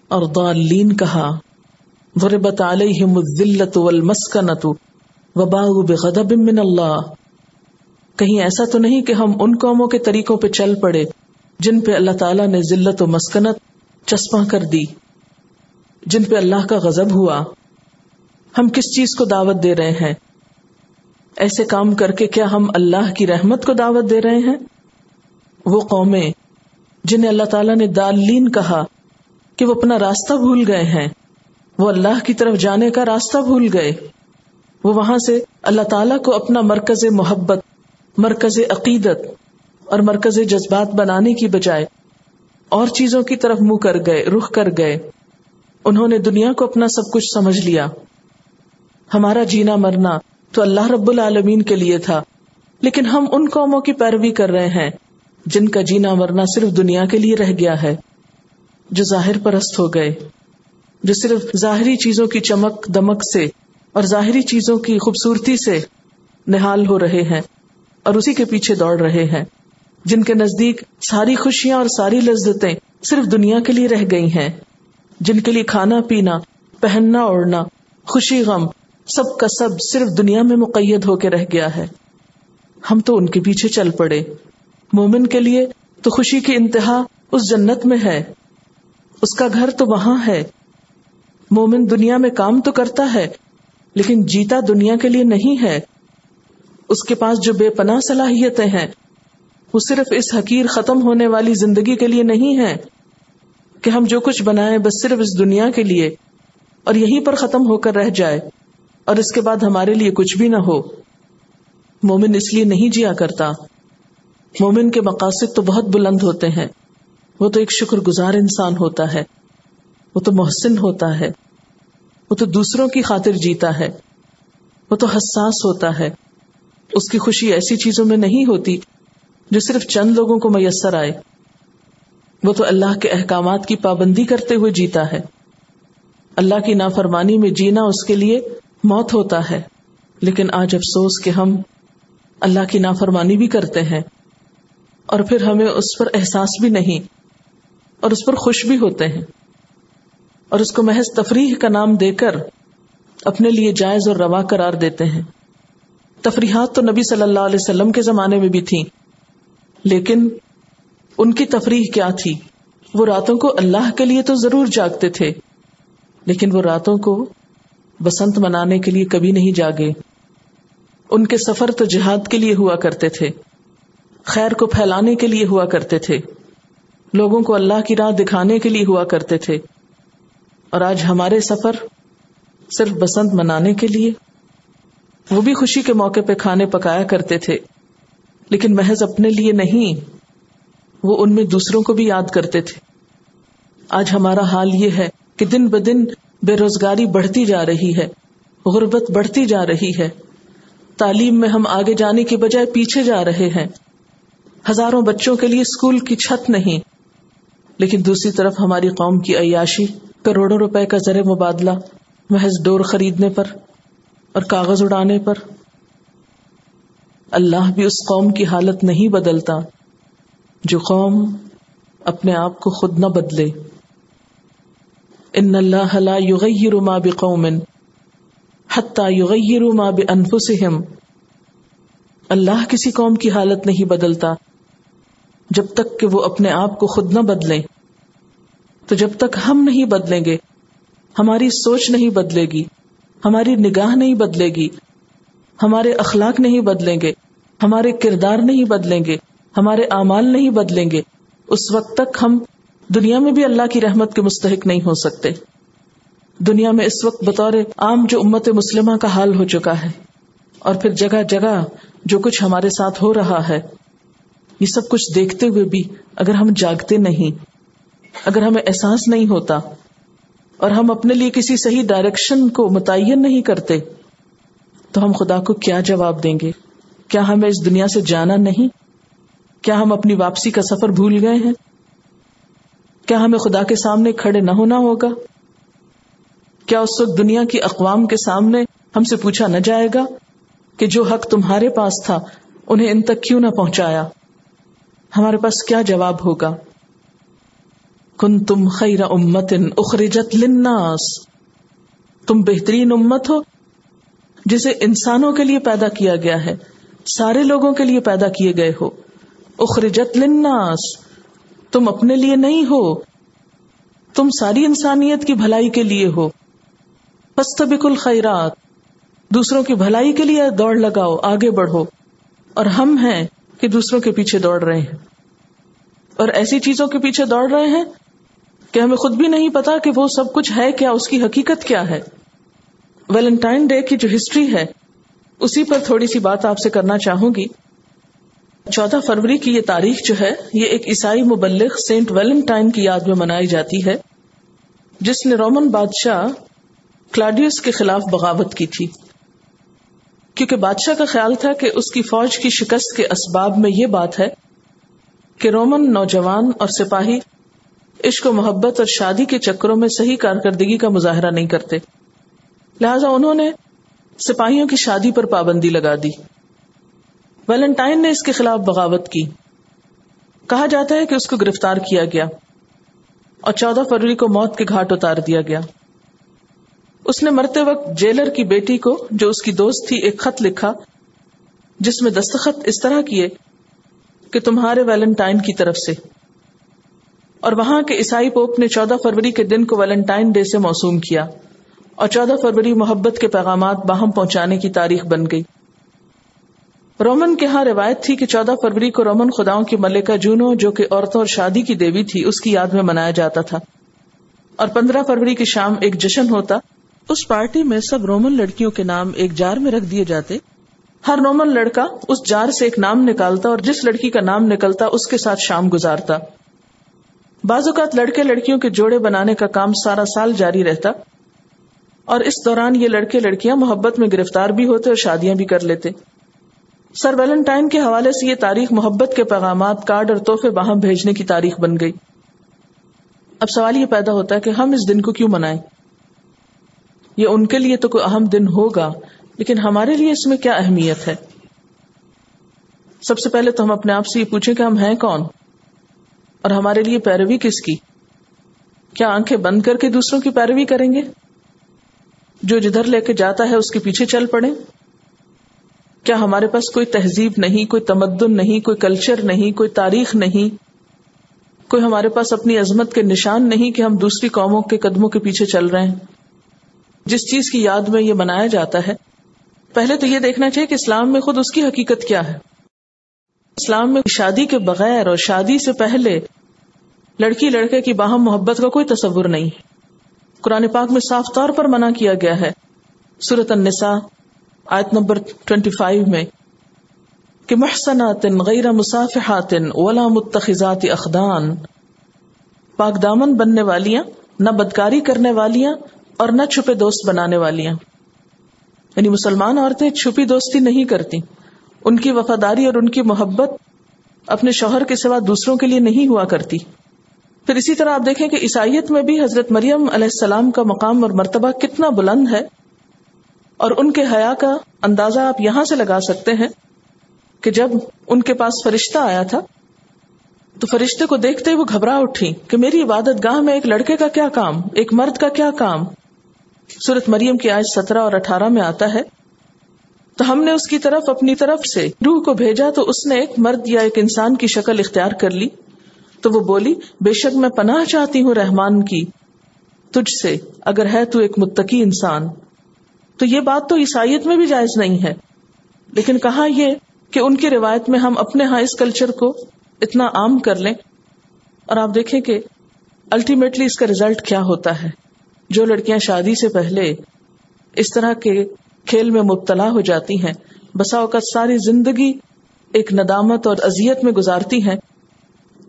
اور ضالین کہا۔ ضربت علیہم الذلت والمسکنت وباغ بغضب من اللہ کہیں ایسا تو نہیں کہ ہم ان قوموں کے طریقوں پہ چل پڑے جن پہ اللہ تعالیٰ نے ذلت و مسکنت چسپاں کر دی۔ جن پہ اللہ کا غضب ہوا۔ ہم کس چیز کو دعوت دے رہے ہیں؟ ایسے کام کر کے کیا ہم اللہ کی رحمت کو دعوت دے رہے ہیں؟ وہ قومیں جنہیں اللہ تعالیٰ نے دالین کہا کہ وہ اپنا راستہ بھول گئے ہیں۔ وہ اللہ کی طرف جانے کا راستہ بھول گئے۔ وہ وہاں سے اللہ تعالیٰ کو اپنا مرکز محبت، مرکز عقیدت اور مرکز جذبات بنانے کی بجائے اور چیزوں کی طرف منہ کر گئے، رخ کر گئے۔ انہوں نے دنیا کو اپنا سب کچھ سمجھ لیا۔ ہمارا جینا مرنا تو اللہ رب العالمین کے لیے تھا، لیکن ہم ان قوموں کی پیروی کر رہے ہیں، جن کا جینا مرنا صرف دنیا کے لیے رہ گیا ہے، جو ظاہر پرست ہو گئے، جو صرف ظاہری چیزوں کی چمک، دمک سے اور ظاہری چیزوں کی خوبصورتی سے نہال ہو رہے ہیں اور اسی کے پیچھے دوڑ رہے ہیں، جن کے نزدیک ساری خوشیاں اور ساری لذتیں صرف دنیا کے لیے رہ گئی ہیں۔ جن کے لیے کھانا پینا، پہننا، اوڑھنا، خوشی، غم، سب کا سب صرف دنیا میں مقید ہو کے رہ گیا ہے۔ ہم تو ان کے پیچھے چل پڑے۔ مومن کے لیے تو خوشی کی انتہا اس جنت میں ہے۔ اس کا گھر تو وہاں ہے۔ مومن دنیا میں کام تو کرتا ہے، لیکن جیتا دنیا کے لیے نہیں ہے۔ اس کے پاس جو بے پناہ صلاحیتیں ہیں، وہ صرف اس حقیر ختم ہونے والی زندگی کے لیے نہیں ہے کہ ہم جو کچھ بنائیں بس صرف اس دنیا کے لیے اور یہیں پر ختم ہو کر رہ جائے اور اس کے بعد ہمارے لیے کچھ بھی نہ ہو۔ مومن اس لیے نہیں جیا کرتا۔ مومن کے مقاصد تو بہت بلند ہوتے ہیں۔ وہ تو ایک شکر گزار انسان ہوتا ہے۔ وہ تو محسن ہوتا ہے۔ وہ تو دوسروں کی خاطر جیتا ہے۔ وہ تو حساس ہوتا ہے۔ اس کی خوشی ایسی چیزوں میں نہیں ہوتی جو صرف چند لوگوں کو میسر آئے۔ وہ تو اللہ کے احکامات کی پابندی کرتے ہوئے جیتا ہے۔ اللہ کی نافرمانی میں جینا اس کے لیے موت ہوتا ہے۔ لیکن آج افسوس کہ ہم اللہ کی نافرمانی بھی کرتے ہیں اور پھر ہمیں اس پر احساس بھی نہیں اور اس پر خوش بھی ہوتے ہیں۔ اور اس کو محض تفریح کا نام دے کر اپنے لیے جائز اور روا قرار دیتے ہیں۔ تفریحات تو نبی صلی اللہ علیہ وسلم کے زمانے میں بھی تھی لیکن ان کی تفریح کیا تھی؟ وہ راتوں کو اللہ کے لیے تو ضرور جاگتے تھے، لیکن وہ راتوں کو بسنت منانے کے لیے کبھی نہیں جاگے۔ ان کے سفر تو جہاد کے لیے ہوا کرتے تھے، خیر کو پھیلانے کے لیے ہوا کرتے تھے۔ لوگوں کو اللہ کی راہ دکھانے کے لیے ہوا کرتے تھے۔ اور آج ہمارے سفر صرف بسنت منانے کے لیے۔ وہ بھی خوشی کے موقع پہ کھانے پکایا کرتے تھے، لیکن محض اپنے لیے نہیں۔ وہ ان میں دوسروں کو بھی یاد کرتے تھے۔ آج ہمارا حال یہ ہے کہ دن بدن بے روزگاری بڑھتی جا رہی ہے، غربت بڑھتی جا رہی ہے۔ تعلیم میں ہم آگے جانے کی بجائے پیچھے جا رہے ہیں۔ ہزاروں بچوں کے لیے اسکول کی چھت نہیں۔ لیکن دوسری طرف ہماری قوم کی عیاشی کروڑوں روپے کا زر مبادلہ، محض ڈور خریدنے پر اور کاغذ اڑانے پر۔ اللہ بھی اس قوم کی حالت نہیں بدلتا۔ جو قوم اپنے آپ کو خود نہ بدلے۔ ان اللہ لا یغیر ما بقوم حتی یغیر ما بانفسهم اللہ کسی قوم کی حالت نہیں بدلتا جب تک کہ وہ اپنے آپ کو خود نہ بدلیں۔ تو جب تک ہم نہیں بدلیں گے، ہماری سوچ نہیں بدلے گی، ہماری نگاہ نہیں بدلے گی، ہمارے اخلاق نہیں بدلیں گے، ہمارے کردار نہیں بدلیں گے۔ ہمارے اعمال نہیں بدلیں گے۔ اس وقت تک ہم دنیا میں بھی اللہ کی رحمت کے مستحق نہیں ہو سکتے۔ دنیا میں اس وقت بطور عام جو امت مسلمہ کا حال ہو چکا ہے۔ اور پھر جگہ جگہ جو کچھ ہمارے ساتھ ہو رہا ہے۔ یہ سب کچھ دیکھتے ہوئے بھی اگر ہم جاگتے نہیں، اگر ہمیں احساس نہیں ہوتا، اور ہم اپنے لیے کسی صحیح ڈائریکشن کو متعین نہیں کرتے، تو ہم خدا کو کیا جواب دیں گے؟ کیا ہمیں اس دنیا سے جانا نہیں؟ کیا ہم اپنی واپسی کا سفر بھول گئے ہیں؟ کیا ہمیں خدا کے سامنے کھڑے نہ ہونا ہوگا؟ کیا اس وقت دنیا کی اقوام کے سامنے ہم سے پوچھا نہ جائے گا کہ جو حق تمہارے پاس تھا، انہیں ان تک کیوں نہ پہنچایا؟ ہمارے پاس کیا جواب ہوگا؟ کن تم خیر امت اخرجت لناس تم بہترین امت ہو، جسے انسانوں کے لیے پیدا کیا گیا ہے، سارے لوگوں کے لیے پیدا کیے گئے ہو۔ اخرجت لناس تم اپنے لیے نہیں ہو، تم ساری انسانیت کی بھلائی کے لیے ہو۔ پستبک الخیرات دوسروں کی بھلائی کے لیے دوڑ لگاؤ، آگے بڑھو۔ اور ہم ہیں کہ دوسروں کے پیچھے دوڑ رہے ہیں۔ اور ایسی چیزوں کے پیچھے دوڑ رہے ہیں کہ ہمیں خود بھی نہیں پتا کہ وہ سب کچھ ہے کیا، اس کی حقیقت کیا ہے۔ ویلنٹائن ڈے کی جو ہسٹری ہے، اسی پر تھوڑی سی بات آپ سے کرنا چاہوں گی۔ چودہ فروری کی یہ تاریخ جو ہے، یہ ایک عیسائی مبلغ سینٹ ویلنٹائن کی یاد میں منائی جاتی ہے، جس نے رومن بادشاہ کلاڈیوس کے خلاف بغاوت کی تھی۔ کیونکہ بادشاہ کا خیال تھا کہ اس کی فوج کی شکست کے اسباب میں یہ بات ہے کہ رومن نوجوان اور سپاہی عشق و محبت اور شادی کے چکروں میں صحیح کارکردگی کا مظاہرہ نہیں کرتے۔ لہذا انہوں نے سپاہیوں کی شادی پر پابندی لگا دی۔ ویلنٹائن نے اس کے خلاف بغاوت کی۔ کہا جاتا ہے کہ اس کو گرفتار کیا گیا اور چودہ فروری کو موت کے گھاٹ اتار دیا گیا۔ اس نے مرتے وقت جیلر کی بیٹی کو، جو اس کی دوست تھی، ایک خط لکھا، جس میں دستخط اس طرح کیے کہ تمہارے ویلنٹائن کی طرف سے۔ اور وہاں کے عیسائی پوپ نے چودہ فروری کے دن کو ویلنٹائن ڈے سے موسوم کیا اور چودہ فروری محبت کے پیغامات باہم پہنچانے کی تاریخ بن گئی۔ رومن کے ہاں روایت تھی کہ چودہ فروری کو رومن خداؤں کی ملکہ جونو، جو کہ عورتوں اور شادی کی دیوی تھی، اس کی یاد میں منایا جاتا تھا۔ اور پندرہ فروری کی شام ایک جشن ہوتا۔ اس پارٹی میں سب رومن لڑکیوں کے نام ایک جار میں رکھ دیے جاتے۔ ہر رومن لڑکا اس جار سے ایک نام نکالتا اور جس لڑکی کا نام نکلتا، اس کے ساتھ شام گزارتا۔ بعض اوقات لڑکے لڑکیوں کے جوڑے بنانے کا کام سارا سال جاری رہتا۔ اور اس دوران یہ لڑکے لڑکیاں محبت میں گرفتار بھی ہوتے اور شادیاں بھی کر لیتے۔ سر ویلنٹائن کے حوالے سے یہ تاریخ محبت کے پیغامات کارڈ اور تحفے باہم بھیجنے کی تاریخ بن گئی۔ اب سوال یہ پیدا ہوتا ہے کہ ہم اس دن کو کیوں منائیں؟ یہ ان کے لیے تو کوئی اہم دن ہوگا، لیکن ہمارے لیے اس میں کیا اہمیت ہے؟ سب سے پہلے تو ہم اپنے آپ سے یہ پوچھیں کہ ہم ہیں کون؟ اور ہمارے لیے پیروی کس کی؟ کیا آنکھیں بند کر کے دوسروں کی پیروی کریں گے؟ جو جدھر لے کے جاتا ہے اس کے پیچھے چل پڑے کیا ہمارے پاس کوئی تہذیب نہیں، کوئی تمدن نہیں، کوئی کلچر نہیں، کوئی تاریخ نہیں؟ کوئی ہمارے پاس اپنی عظمت کے نشان نہیں کہ ہم دوسری قوموں کے قدموں کے پیچھے چل رہے ہیں؟ جس چیز کی یاد میں یہ منایا جاتا ہے، پہلے تو یہ دیکھنا چاہیے کہ اسلام میں خود اس کی حقیقت کیا ہے۔ اسلام میں شادی کے بغیر اور شادی سے پہلے لڑکی لڑکے کی باہم محبت کا کوئی تصور نہیں۔ قرآن پاک میں صاف طور پر منع کیا گیا ہے۔ سورت النساء آیت نمبر 25 میں کہ محسنات غیر مسافحات ولا متخذات اخدان، پاک دامن بننے والیاں، نہ بدکاری کرنے والیاں اور نہ چھپے دوست بنانے والیاں۔ یعنی مسلمان عورتیں چھپی دوستی نہیں کرتی ان کی وفاداری اور ان کی محبت اپنے شوہر کے سوا دوسروں کے لیے نہیں ہوا کرتی۔ پھر اسی طرح آپ دیکھیں کہ عیسائیت میں بھی حضرت مریم علیہ السلام کا مقام اور مرتبہ کتنا بلند ہے۔ اور ان کے حیا کا اندازہ آپ یہاں سے لگا سکتے ہیں کہ جب ان کے پاس فرشتہ آیا تھا، تو فرشتے کو دیکھتے وہ گھبرا اٹھی کہ میری عبادت گاہ میں ایک لڑکے کا کیا کام، ایک مرد کا کیا کام؟ سورت مریم کی آج سترہ اور اٹھارہ میں آتا ہے، تو ہم نے اس کی طرف اپنی طرف سے روح کو بھیجا تو اس نے ایک مرد یا ایک انسان کی شکل اختیار کر لی۔ تو وہ بولی، بے شک میں پناہ چاہتی ہوں رحمان کی، تجھ سے، اگر ہے تو ایک متقی انسان۔ تو یہ بات تو عیسائیت میں بھی جائز نہیں ہے۔ لیکن کہا یہ کہ ان کی روایت میں ہم اپنے ہاں اس کلچر کو اتنا عام کر لیں اور آپ دیکھیں کہ الٹیمیٹلی اس کا ریزلٹ کیا ہوتا ہے۔ جو لڑکیاں شادی سے پہلے اس طرح کے کھیل میں مبتلا ہو جاتی ہیں، بسا اوقات ساری زندگی ایک ندامت اور ازیت میں گزارتی ہیں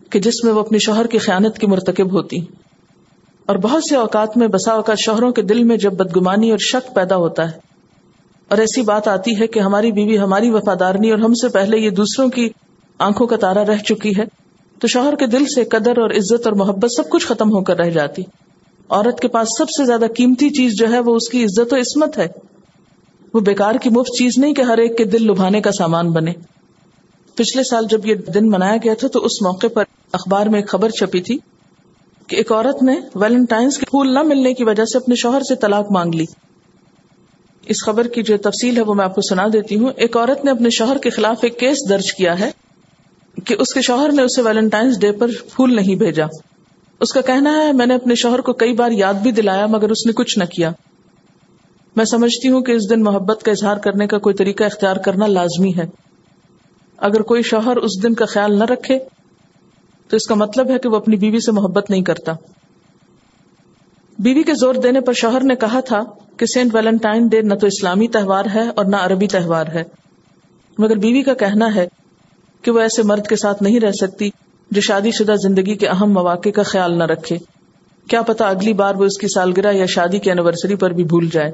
کہ جس میں وہ اپنی شوہر کی خیانت کی مرتکب ہوتی اور بہت سے اوقات میں بسا اوقات شوہروں کے دل میں جب بدگمانی اور شک پیدا ہوتا ہے۔ اور ایسی بات آتی ہے کہ ہماری بیوی ہماری وفادار نہیں اور ہم سے پہلے یہ دوسروں کی آنکھوں کا تارا رہ چکی ہے تو شوہر کے دل سے قدر اور عزت اور محبت سب کچھ ختم ہو کر رہ جاتی۔ عورت کے پاس سب سے زیادہ قیمتی چیز جو ہے وہ اس کی عزت و عصمت ہے۔ وہ بیکار کی مفت چیز نہیں کہ ہر ایک کے دل لبھانے کا سامان بنے۔ پچھلے سال جب یہ دن منایا گیا تھا تو اس موقع پر اخبار میں ایک خبر چھپی تھی۔ کہ ایک عورت نے ویلنٹائنس کے پھول نہ ملنے کی وجہ سے اپنے شوہر سے طلاق مانگ لی۔ اس خبر کی جو تفصیل ہے وہ میں آپ کو سنا دیتی ہوں۔ ایک عورت نے اپنے شوہر کے خلاف ایک کیس درج کیا ہے کہ اس کے شوہر نے اسے ویلنٹائنس ڈے پر پھول نہیں بھیجا۔ اس کا کہنا ہے، میں نے اپنے شوہر کو کئی بار یاد بھی دلایا، مگر اس نے کچھ نہ کیا۔ میں سمجھتی ہوں کہ اس دن محبت کا اظہار کرنے کا کوئی طریقہ اختیار کرنا لازمی ہے۔ اگر کوئی شوہر اس دن کا خیال نہ رکھے تو اس کا مطلب ہے کہ وہ اپنی بیوی سے محبت نہیں کرتا۔ بیوی کے زور دینے پر شوہر نے کہا تھا کہ سینٹ ویلنٹائن ڈے نہ تو اسلامی تہوار ہے اور نہ عربی تہوار ہے۔ مگر بیوی کا کہنا ہے کہ وہ ایسے مرد کے ساتھ نہیں رہ سکتی جو شادی شدہ زندگی کے اہم مواقع کا خیال نہ رکھے۔ کیا پتا اگلی بار وہ اس کی سالگرہ یا شادی کی اینیورسری پر بھی بھول جائے۔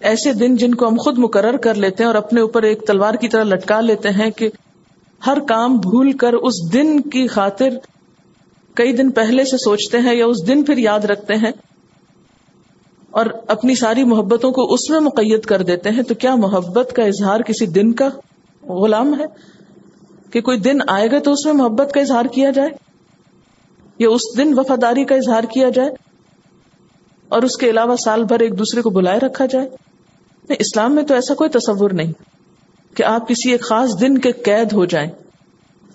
ایسے دن جن کو ہم خود مقرر کر لیتے ہیں اور اپنے اوپر ایک تلوار کی طرح لٹکا لیتے ہیں کہ ہر کام بھول کر اس دن کی خاطر کئی دن پہلے سے سوچتے ہیں یا اس دن پھر یاد رکھتے ہیں اور اپنی ساری محبتوں کو اس میں مقید کر دیتے ہیں، تو کیا محبت کا اظہار کسی دن کا غلام ہے؟ کہ کوئی دن آئے گا تو اس میں محبت کا اظہار کیا جائے؟ یا اس دن وفاداری کا اظہار کیا جائے؟ اور اس کے علاوہ سال بھر ایک دوسرے کو بلائے رکھا جائے؟ نہیں، اسلام میں تو ایسا کوئی تصور نہیں۔ کہ آپ کسی ایک خاص دن کے قید ہو جائیں۔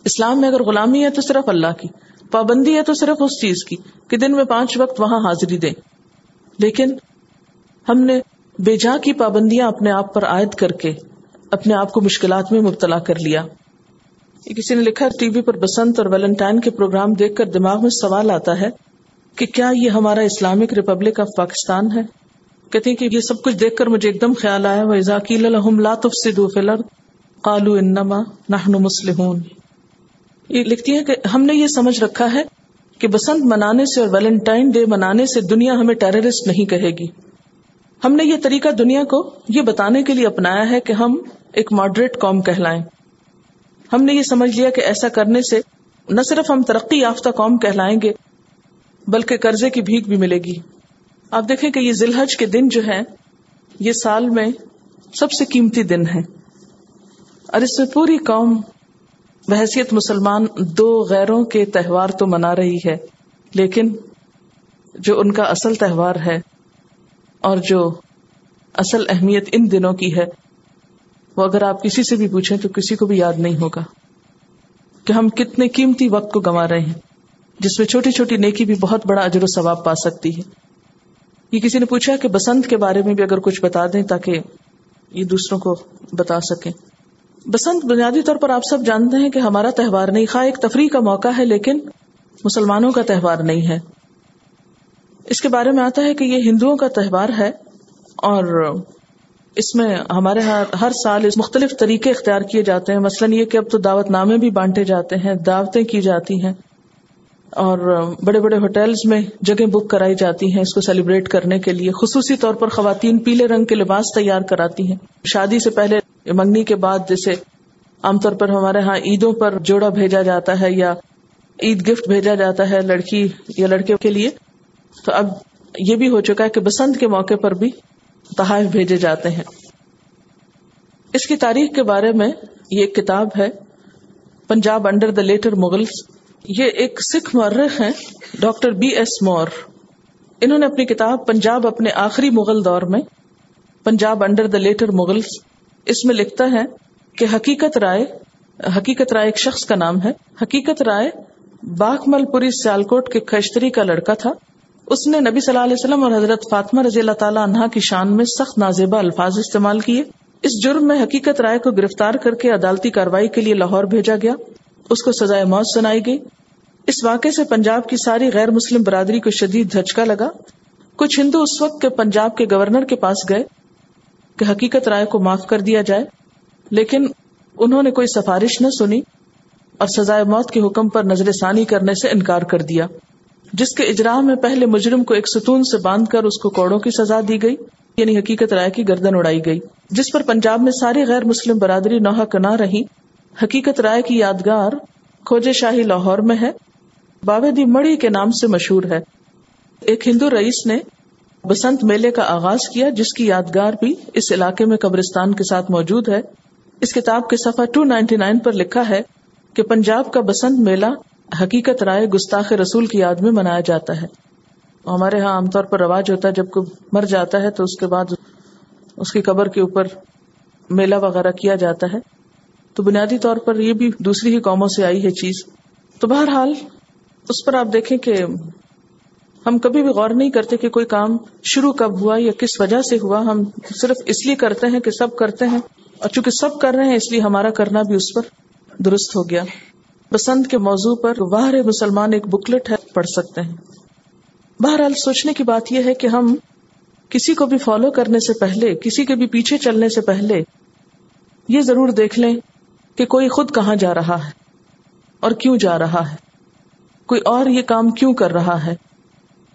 اسلام میں اگر غلامی ہے تو صرف اللہ کی، پابندی ہے تو صرف اس چیز کی کہ دن میں پانچ وقت وہاں حاضری دیں۔ لیکن ہم نے بے جا کی پابندیاں اپنے آپ پر عائد کر کے اپنے آپ کو مشکلات میں مبتلا کر لیا۔ کسی نے لکھا ٹی وی پر بسنت اور ویلنٹائن کے پروگرام دیکھ کر دماغ میں سوال آتا ہے کہ کیا یہ ہمارا اسلامک ریپبلک آف پاکستان ہے؟ کہتے ہیں کہ یہ سب کچھ دیکھ کر مجھے ایک دم خیال آیا وہ ذاکیل الحم قالو انما نحن مسلمون یہ لکھتی ہے کہ ہم نے یہ سمجھ رکھا ہے کہ بسنت منانے سے اور ویلنٹائن ڈے منانے سے دنیا ہمیں ٹیررسٹ نہیں کہے گی۔ ہم نے یہ طریقہ دنیا کو یہ بتانے کے لیے اپنایا ہے کہ ہم ایک ماڈریٹ قوم کہلائیں۔ ہم نے یہ سمجھ لیا کہ ایسا کرنے سے نہ صرف ہم ترقی یافتہ قوم کہلائیں گے، بلکہ قرضے کی بھیک بھی ملے گی۔ آپ دیکھیں کہ یہ ذلحج کے دن جو ہے یہ سال میں سب سے قیمتی دن ہے اور اس میں پوری قوم بحثیت مسلمان دو غیروں کے تہوار تو منا رہی ہے، لیکن جو ان کا اصل تہوار ہے اور جو اصل اہمیت ان دنوں کی ہے، وہ اگر آپ کسی سے بھی پوچھیں تو کسی کو بھی یاد نہیں ہوگا کہ ہم کتنے قیمتی وقت کو گنوا رہے ہیں، جس میں چھوٹی چھوٹی نیکی بھی بہت بڑا اجر و ثواب پا سکتی ہے۔ یہ کسی نے پوچھا کہ بسنت کے بارے میں بھی اگر کچھ بتا دیں تاکہ یہ دوسروں کو بتا سکیں۔ بسنت بنیادی طور پر آپ سب جانتے ہیں کہ ہمارا تہوار نہیں، خواہ ایک تفریح کا موقع ہے، لیکن مسلمانوں کا تہوار نہیں ہے۔ اس کے بارے میں آتا ہے کہ یہ ہندوؤں کا تہوار ہے اور اس میں ہمارے یہاں ہر سال اس مختلف طریقے اختیار کیے جاتے ہیں۔ مثلاً یہ کہ اب تو دعوت نامے بھی بانٹے جاتے ہیں، دعوتیں کی جاتی ہیں۔ اور بڑے بڑے ہوٹلز میں جگہ بک کرائی جاتی ہیں اس کو سیلیبریٹ کرنے کے لیے، خصوصی طور پر خواتین پیلے رنگ کے لباس تیار کراتی ہیں۔ شادی سے پہلے منگنی کے بعد جیسے عام طور پر ہمارے ہاں عیدوں پر جوڑا بھیجا جاتا ہے یا عید گفٹ بھیجا جاتا ہے لڑکی یا لڑکے کے لیے۔ تو اب یہ بھی ہو چکا ہے کہ بسنت کے موقع پر بھی تحائف بھیجے جاتے ہیں۔ اس کی تاریخ کے بارے میں یہ ایک کتاب ہے، Punjab under the later Mughals یہ ایک سکھ مرخ ہیں، ڈاکٹر بی ایس مور۔ انہوں نے اپنی کتاب پنجاب اپنے آخری مغل دور میں، Punjab under the later Mughals اس میں لکھتا ہے کہ حقیقت رائے حقیقت رائے ایک شخص کا نام ہے۔ حقیقت رائے باغ مل پوری سیالکوٹ کے کشتری کا لڑکا تھا۔ اس نے نبی صلی اللہ علیہ وسلم اور حضرت فاطمہ رضی اللہ تعالیٰ عنہ کی شان میں سخت نازیبا الفاظ استعمال کیے۔ اس جرم میں حقیقت رائے کو گرفتار کر کے عدالتی کاروائی کے لیے لاہور بھیجا گیا۔ اس کو سزائے موت سنائی گئی۔ اس واقعے سے پنجاب کی ساری غیر مسلم برادری کو شدید دھچکا لگا۔ کچھ ہندو اس وقت کے پنجاب کے گورنر کے پاس گئے کہ حقیقت رائے کو معاف کر دیا جائے۔ لیکن انہوں نے کوئی سفارش نہ سنی اور سزائے موت کے حکم پر نظر ثانی کرنے سے انکار کر دیا۔ جس کے اجرا میں پہلے مجرم کو ایک ستون سے باندھ کر اس کو کوڑوں کی سزا دی گئی یعنی حقیقت رائے کی گردن اڑائی گئی۔ جس پر پنجاب میں ساری غیر مسلم برادری نوحہ کنا رہی حقیقت رائے کی یادگار کھوجے شاہی لاہور میں ہے۔ باودی مڑی کے نام سے مشہور ہے۔ ایک ہندو رئیس نے بسنت میلے کا آغاز کیا، جس کی یادگار بھی اس علاقے میں قبرستان کے ساتھ موجود ہے۔ اس کتاب کے صفحہ 299 پر لکھا ہے کہ پنجاب کا بسنت میلہ حقیقت رائے گستاخ رسول کی یاد میں منایا جاتا ہے۔ ہمارے یہاں عام طور پر رواج ہوتا ہے، جب کوئی مر جاتا ہے تو اس کے بعد اس کی قبر کے اوپر میلہ وغیرہ کیا جاتا ہے۔ تو بنیادی طور پر یہ بھی دوسری ہی قوموں سے آئی ہے چیز۔ تو بہرحال، اس پر آپ دیکھیں کہ ہم کبھی بھی غور نہیں کرتے کہ کوئی کام شروع کب ہوا یا کس وجہ سے ہوا۔ ہم صرف اس لیے کرتے ہیں کہ سب کرتے ہیں۔ اور چونکہ سب کر رہے ہیں، اس لیے ہمارا کرنا بھی اس پر درست ہو گیا۔ بسنت کے موضوع پر واہر مسلمان ایک بکلٹ ہے، پڑھ سکتے ہیں۔ بہرحال، سوچنے کی بات یہ ہے کہ ہم کسی کو بھی فالو کرنے سے پہلے، کسی کے بھی پیچھے چلنے سے پہلے یہ ضرور دیکھ لیں۔ کہ کوئی خود کہاں جا رہا ہے اور کیوں جا رہا ہے؟ کوئی اور یہ کام کیوں کر رہا ہے؟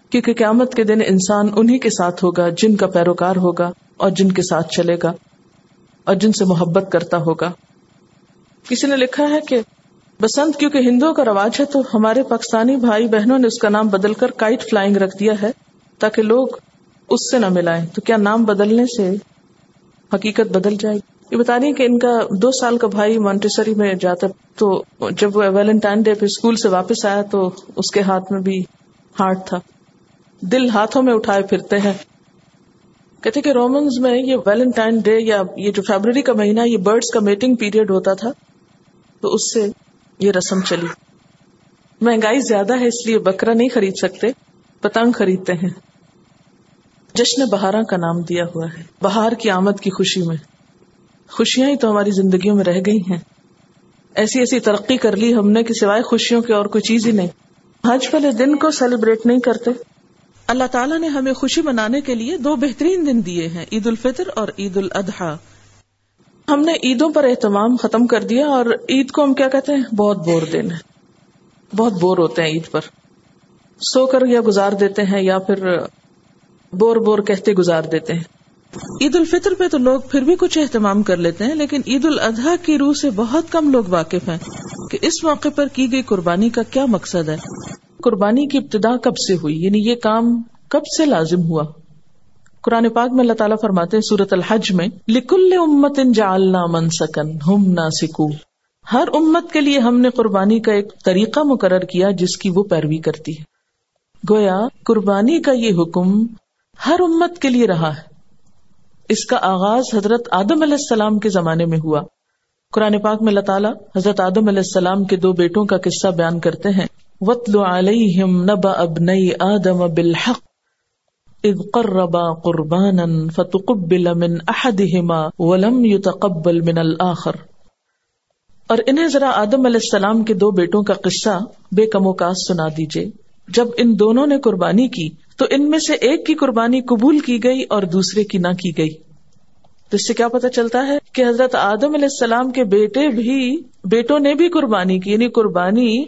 کیونکہ قیامت کے دن انسان انہی کے ساتھ ہوگا جن کا پیروکار ہوگا اور جن کے ساتھ چلے گا اور جن سے محبت کرتا ہوگا۔ کسی نے لکھا ہے کہ بسنت کیونکہ ہندوؤں کا رواج ہے تو ہمارے پاکستانی بھائی بہنوں نے اس کا نام بدل کر کائٹ فلائنگ رکھ دیا ہے تاکہ لوگ اس سے نہ ملائیں۔ تو کیا نام بدلنے سے حقیقت بدل جائے؟ گی یہ بتا رہی کہ ان کا دو سال کا بھائی مانٹیسری میں جاتا تو جب وہ ویلنٹائن ڈے پہ اسکول سے واپس آیا تو اس کے ہاتھ میں بھی ہارٹ تھا۔ دل ہاتھوں میں اٹھائے پھرتے ہیں۔ کہتے کہ رومنز میں یہ ویلنٹائن ڈے یا یہ جو فیبرری کا مہینہ یہ برڈس کا میٹنگ پیریڈ ہوتا تھا تو اس سے یہ رسم چلی۔ مہنگائی زیادہ ہے اس لیے بکرا نہیں خرید سکتے، پتنگ خریدتے ہیں۔ جشن بہارا کا نام دیا ہوا ہے۔ بہار کی آمد کی خوشی میں۔ خوشیاں ہی تو ہماری زندگیوں میں رہ گئی ہیں۔ ایسی ایسی ترقی کر لی ہم نے کہ سوائے خوشیوں کے اور کوئی چیز ہی نہیں۔ حج والے دن کو سیلیبریٹ نہیں کرتے۔ اللہ تعالیٰ نے ہمیں خوشی منانے کے لیے دو بہترین دن دیے ہیں، عید الفطر اور عید الاضحی۔ ہم نے عیدوں پر اہتمام ختم کر دیا اور عید کو ہم کیا کہتے ہیں؟ بہت بور دن ہے۔ بہت بور ہوتے ہیں عید پر۔ سو کر یا گزار دیتے ہیں یا پھر بور بور کہتے گزار دیتے ہیں۔ عید الفطر پہ تو لوگ پھر بھی کچھ اہتمام کر لیتے ہیں، لیکن عید الاضحیٰ کی روح سے بہت کم لوگ واقف ہیں کہ اس موقع پر کی گئی قربانی کا کیا مقصد ہے۔ قربانی کی ابتدا کب سے ہوئی؟ یعنی یہ کام کب سے لازم ہوا؟ قرآن پاک میں اللہ تعالیٰ فرماتے ہیں سورت الحج میں، لکل امت ان جالنا من سکن ہم نا سکو ہر امت کے لیے ہم نے قربانی کا ایک طریقہ مقرر کیا جس کی وہ پیروی کرتی ہے۔ گویا قربانی کا یہ حکم ہر امت کے لیے رہا ہے۔ اس کا آغاز حضرت آدم علیہ السلام کے زمانے میں ہوا۔ قرآن پاک میں اللہ تعالیٰ حضرت آدم علیہ السلام کے دو بیٹوں کا قصہ بیان کرتے ہیں۔ وطل علیہم نبا ابنئی آدم بالحق اذ قربا قربانا فتقبل من احدهما ولم يتقبل من الاخر اور انہیں ذرا آدم علیہ السلام کے دو بیٹوں کا قصہ بے کم اوکاس سنا دیجیے۔ جب ان دونوں نے قربانی کی تو ان میں سے ایک کی قربانی قبول کی گئی اور دوسرے کی نہ کی گئی۔ تو اس سے کیا پتا چلتا ہے کہ حضرت آدم علیہ السلام کے بیٹے بھی بیٹوں نے بھی قربانی کی یعنی قربانی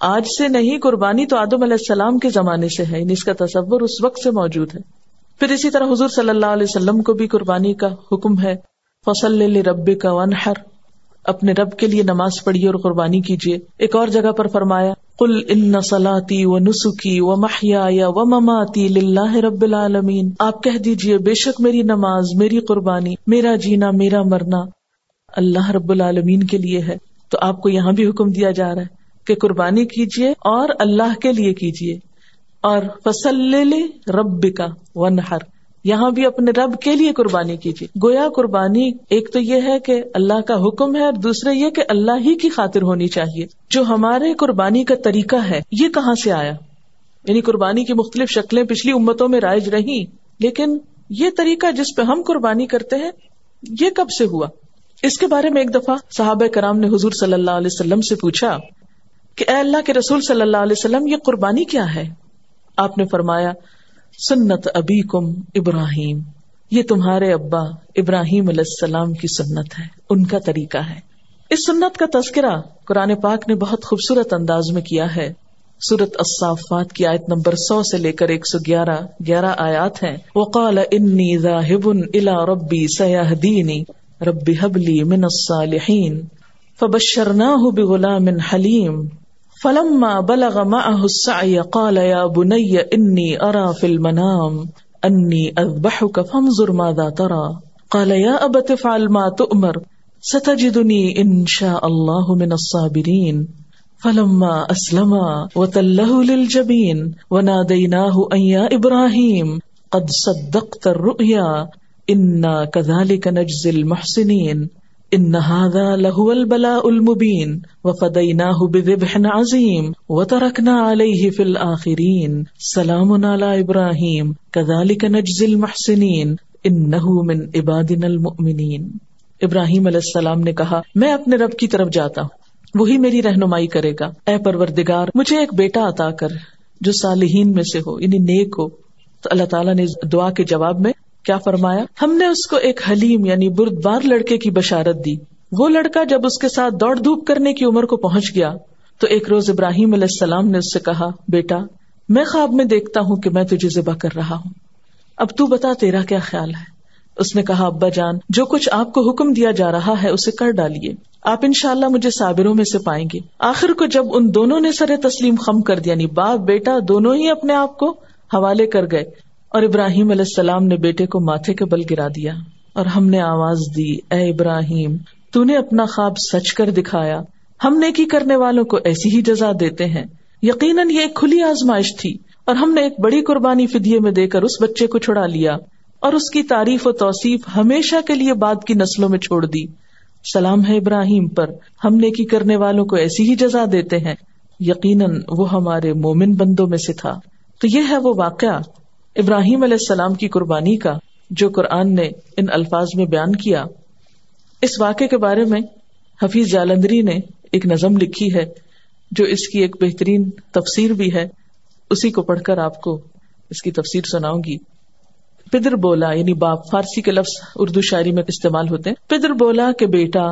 آج سے نہیں، قربانی تو آدم علیہ السلام کے زمانے سے ہے یعنی اس کا تصور اس وقت سے موجود ہے۔ پھر اسی طرح حضور صلی اللہ علیہ وسلم کو بھی قربانی کا حکم ہے، فصل رب کا ونحر اپنے رب کے لیے نماز پڑھیے اور قربانی کیجیے۔ ایک اور جگہ پر فرمایا کل ان سلاتی و نسخی و محیا یا و مماتی لاہ رب العالمین۔ آپ کہہ دیجیے بے شک میری نماز، میری قربانی، میرا جینا، میرا مرنا اللہ رب العالمین کے لیے ہے۔ تو آپ کو یہاں بھی حکم دیا جا رہا ہے کہ قربانی کیجیے اور اللہ کے لیے کیجیے اور فصل لے لے رب کا ونہر یہاں بھی اپنے رب کے لیے قربانی کیجیے۔ گویا قربانی ایک تو یہ ہے کہ اللہ کا حکم ہے اور دوسرے یہ کہ اللہ ہی کی خاطر ہونی چاہیے۔ جو ہمارے قربانی کا طریقہ ہے، یہ کہاں سے آیا؟ یعنی قربانی کی مختلف شکلیں پچھلی امتوں میں رائج رہی لیکن یہ طریقہ جس پہ ہم قربانی کرتے ہیں، یہ کب سے ہوا؟ اس کے بارے میں ایک دفعہ صحابہ کرام نے حضور صلی اللہ علیہ وسلم سے پوچھا کہ اے اللہ کے رسول صلی اللہ علیہ وسلم، یہ قربانی کیا ہے؟ آپ نے فرمایا سنت ابھی کم ابراہیم۔ یہ تمہارے ابا ابراہیم علیہ السلام کی سنت ہے، ان کا طریقہ ہے۔ اس سنت کا تذکرہ قرآن پاک نے بہت خوبصورت انداز میں کیا ہے۔ سورت الصافات کی آیت نمبر سو سے لے کر ایک سو گیارہ گیارہ آیات ہیں۔ وقال انی ذاہب الى ربی سیہدینی رب حبلی من الصالحین۔ فبشرناہ بغلام حلیم۔ فلما بلغ معه السعي قال، يا بني، إني أرى في المنام، أني أذبحك، فانظر ماذا ترى. قال، يا أبت، افعل ما تؤمر، ستجدني إن شاء الله من الصابرين. فلما أسلما وتله للجبين، وناديناه، أن يا إبراهيم، قد صدقت الرؤيا، إنا كذلك نجزي المحسنين. ان هذا له البلاء المبين وفديناه بذبح عظيم وتركنا عليه في الاخرين سلام على ابراهيم كذلك نجزي المحسنين انه من عبادنا المؤمنين ابراہیم علیہ السلام نے کہا، میں اپنے رب کی طرف جاتا ہوں، وہی میری رہنمائی کرے گا۔ اے پروردگار، مجھے ایک بیٹا عطا کر جو صالحین میں سے ہو یعنی نیک ہو۔ تو اللہ تعالیٰ نے دعا کے جواب میں کیا فرمایا؟ ہم نے اس کو ایک حلیم یعنی بردبار لڑکے کی بشارت دی۔ وہ لڑکا جب اس کے ساتھ دوڑ دھوپ کرنے کی عمر کو پہنچ گیا، تو ایک روز ابراہیم علیہ السلام نے اس سے کہا، بیٹا، میں خواب میں دیکھتا ہوں کہ میں تجھے ذبح کر رہا ہوں۔ اب تو بتا تیرا کیا خیال ہے؟ اس نے کہا، ابا جان، جو کچھ آپ کو حکم دیا جا رہا ہے اسے کر ڈالیے۔ آپ ان شاء اللہ مجھے صابروں میں سے پائیں گے۔ آخر کو جب ان دونوں نے سر تسلیم خم کر دیا یعنی باپ، بیٹا، دونوں ہی اپنے آپ کو حوالے کر گئے اور ابراہیم علیہ السلام نے بیٹے کو ماتھے کے بل گرا دیا اور ہم نے آواز دی، اے ابراہیم، تو نے اپنا خواب سچ کر دکھایا۔ ہم نیکی کرنے والوں کو ایسی ہی جزا دیتے ہیں۔ یقیناً یہ ایک کھلی آزمائش تھی اور ہم نے ایک بڑی قربانی فدیے میں دے کر اس بچے کو چھڑا لیا اور اس کی تعریف و توصیف ہمیشہ کے لیے بعد کی نسلوں میں چھوڑ دی۔ سلام ہے ابراہیم پر، ہم نیکی کرنے والوں کو ایسی ہی جزا دیتے ہیں۔ یقیناً وہ ہمارے مومن بندوں میں سے تھا۔ تو یہ ہے وہ واقعہ۔ ابراہیم علیہ السلام کی قربانی کا جو قرآن نے ان الفاظ میں بیان کیا، اس واقعے کے بارے میں حفیظ جالندری نے ایک نظم لکھی ہے، جو اس کی ایک بہترین تفسیر بھی ہے۔ اسی کو پڑھ کر آپ کو اس کی تفسیر سناؤں گی۔ پدر بولا یعنی باپ، فارسی کے لفظ اردو شاعری میں استعمال ہوتے ہیں۔ پدر بولا کہ بیٹا،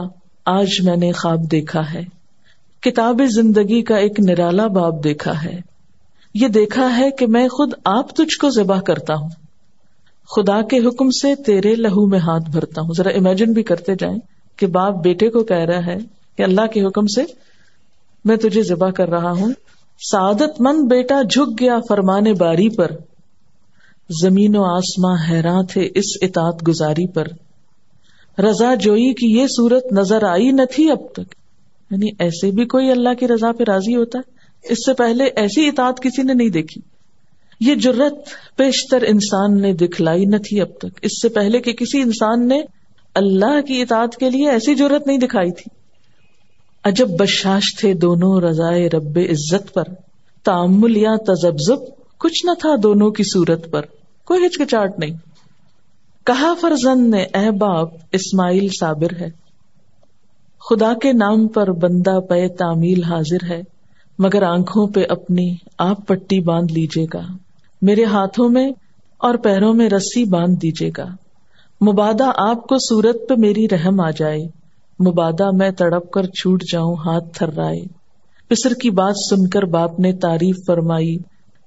آج میں نے خواب دیکھا ہے۔ کتاب زندگی کا ایک نرالا باب دیکھا ہے۔ یہ دیکھا ہے کہ میں خود آپ تجھ کو ذبح کرتا ہوں۔ خدا کے حکم سے تیرے لہو میں ہاتھ بھرتا ہوں۔ ذرا امیجن بھی کرتے جائیں کہ باپ بیٹے کو کہہ رہا ہے کہ اللہ کے حکم سے میں تجھے ذبح کر رہا ہوں۔ سعادت مند بیٹا جھک گیا فرمانے باری پر۔ زمین و آسماں حیران تھے اس اطاعت گزاری پر۔ رضا جوئی کی یہ صورت نظر آئی نہ تھی اب تک۔ یعنی ایسے بھی کوئی اللہ کی رضا پہ راضی ہوتا۔ ہے اس سے پہلے ایسی اطاعت کسی نے نہیں دیکھی۔ یہ جرت پیشتر انسان نے دکھلائی نہ تھی اب تک۔ اس سے پہلے کہ کسی انسان نے اللہ کی اطاعت کے لیے ایسی ضرورت نہیں دکھائی تھی۔ عجب بشاش تھے دونوں رضائے رب عزت پر۔ تعمل یا تجبزب کچھ نہ تھا دونوں کی صورت پر۔ کوئی ہچکچاہٹ نہیں۔ کہا فرزند نے، اے باپ، اسماعیل صابر ہے۔ خدا کے نام پر بندہ پے تعمیل حاضر ہے۔ مگر آنکھوں پہ اپنی آپ پٹی باندھ لیجیے گا۔ میرے ہاتھوں میں اور پیروں میں رسی باندھ دیجیے گا۔ مبادہ آپ کو سورت پہ میری رحم آ جائے۔ مبادہ میں تڑپ کر چھوٹ جاؤں، ہاتھ تھر رائے۔ پسر کی بات سن کر باپ نے تعریف فرمائی۔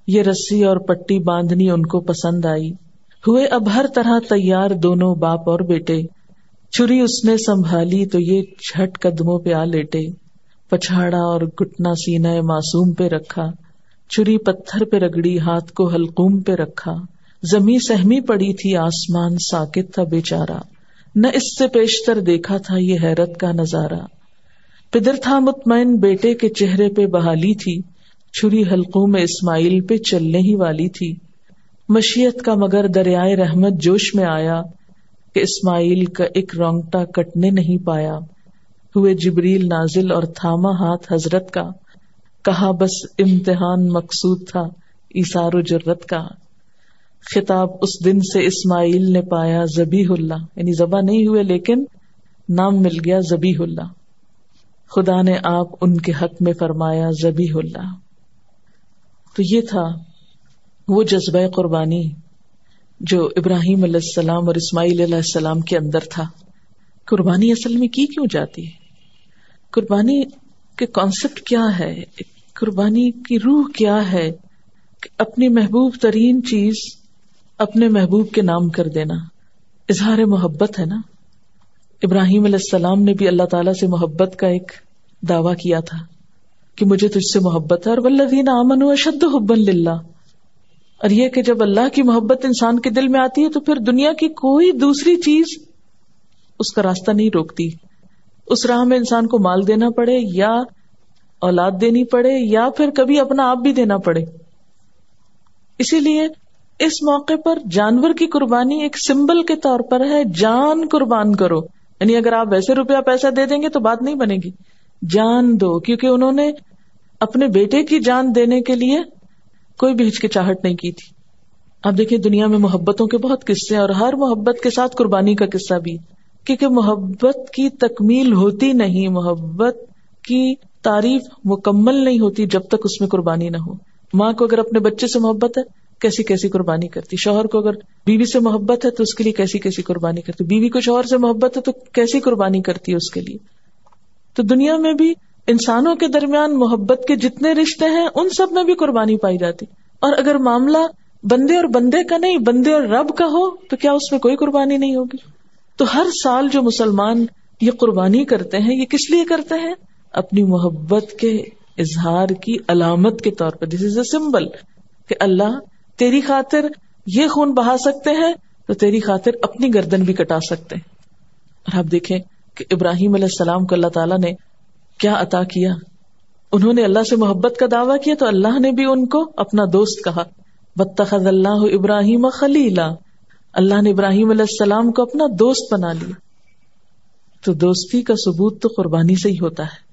یہ رسی اور پٹی باندھنی ان کو پسند آئی۔ ہوئے اب ہر طرح تیار دونوں باپ اور بیٹے۔ چھری اس نے سنبھالی تو یہ جھٹ قدموں پہ آ لیٹے۔ پچھاڑا اور گٹنا سینا معصوم پہ رکھا، چری پتھر پہ رگڑی، ہاتھ کو حلقوم پہ رکھا۔ زمیں سہمی پڑی تھی، آسمان ساکت تھا بےچارا نہ اس سے پیشتر دیکھا تھا یہ حیرت کا نظارہ۔ پدر تھا مطمئن، بیٹے کے چہرے پہ بحالی تھی۔ چھری حلقوں میں اسماعیل پہ چلنے ہی والی تھی۔ مشیت کا مگر دریائے رحمت جوش میں آیا کہ اسماعیل کا ایک رونگٹا کٹنے نہیں پایا۔ ہوئے جبریل نازل اور تھاما ہاتھ حضرت کا، کہا بس امتحان مقصود تھا ایسار و جرت کا۔ خطاب اس دن سے اسماعیل نے پایا زبی اللہ یعنی زبا نہیں ہوئے لیکن نام مل گیا زبی اللہ۔ خدا نے آپ ان کے حق میں فرمایا زبی اللہ۔ تو یہ تھا وہ جذبہ قربانی جو ابراہیم علیہ السلام اور اسماعیل علیہ السلام کے اندر تھا۔ قربانی اصل میں کی کیوں جاتی ہے؟ قربانی کے کانسیپٹ کیا ہے؟ قربانی کی روح کیا ہے کہ اپنی محبوب ترین چیز اپنے محبوب کے نام کر دینا؟ اظہار محبت ہے نا؟ ابراہیم علیہ السلام نے بھی اللہ تعالیٰ سے محبت کا ایک دعوی کیا تھا کہ مجھے تجھ سے محبت ہے اور ولدین امن و اشد حبن للہ۔ اور یہ کہ جب اللہ کی محبت انسان کے دل میں آتی ہے تو پھر دنیا کی کوئی دوسری چیز اس کا راستہ نہیں روکتی۔ اس راہ میں انسان کو مال دینا پڑے یا اولاد دینی پڑے یا پھر کبھی اپنا آپ بھی دینا پڑے۔ اسی لیے اس موقع پر جانور کی قربانی ایک سمبل کے طور پر ہے، جان قربان کرو۔ یعنی اگر آپ ویسے روپیہ پیسہ دے دیں گے تو بات نہیں بنے گی۔ جان دو، کیونکہ انہوں نے اپنے بیٹے کی جان دینے کے لیے کوئی بھی ہچکچاہٹ نہیں کی تھی۔ اب دیکھیں دنیا میں محبتوں کے بہت قصے ہیں اور ہر محبت کے ساتھ قربانی کا قصہ بھی کیونکہ محبت کی تکمیل ہوتی نہیں، محبت کی تعریف مکمل نہیں ہوتی جب تک اس میں قربانی نہ ہو۔ ماں کو اگر اپنے بچے سے محبت ہے، کیسی کیسی قربانی کرتی؟ شوہر کو اگر بیوی سے محبت ہے، تو اس کے لیے کیسی کیسی قربانی کرتی؟ بیوی کو شوہر سے محبت ہے، تو کیسی قربانی کرتی ہے اس کے لیے؟ تو دنیا میں بھی انسانوں کے درمیان محبت کے جتنے رشتے ہیں، ان سب میں بھی قربانی پائی جاتی۔ اور اگر معاملہ بندے اور بندے کا نہیں، بندے اور رب کا ہو، تو کیا اس میں کوئی قربانی نہیں ہوگی؟ تو ہر سال جو مسلمان یہ قربانی کرتے ہیں، یہ کس لیے کرتے ہیں؟ اپنی محبت کے اظہار کی علامت کے طور پر۔ دس از اے سمبل کہ اللہ تیری خاطر یہ خون بہا سکتے ہیں، تو تیری خاطر اپنی گردن بھی کٹا سکتے ہیں۔ اور آپ دیکھیں کہ ابراہیم علیہ السلام کو اللہ تعالیٰ نے کیا عطا کیا۔ انہوں نے اللہ سے محبت کا دعویٰ کیا، تو اللہ نے بھی ان کو اپنا دوست کہا۔ بتخذ اللہ ابراہیم خلیلا اللہ نے ابراہیم علیہ السلام کو اپنا دوست بنا لیا۔ تو دوستی کا ثبوت تو قربانی سے ہی ہوتا ہے۔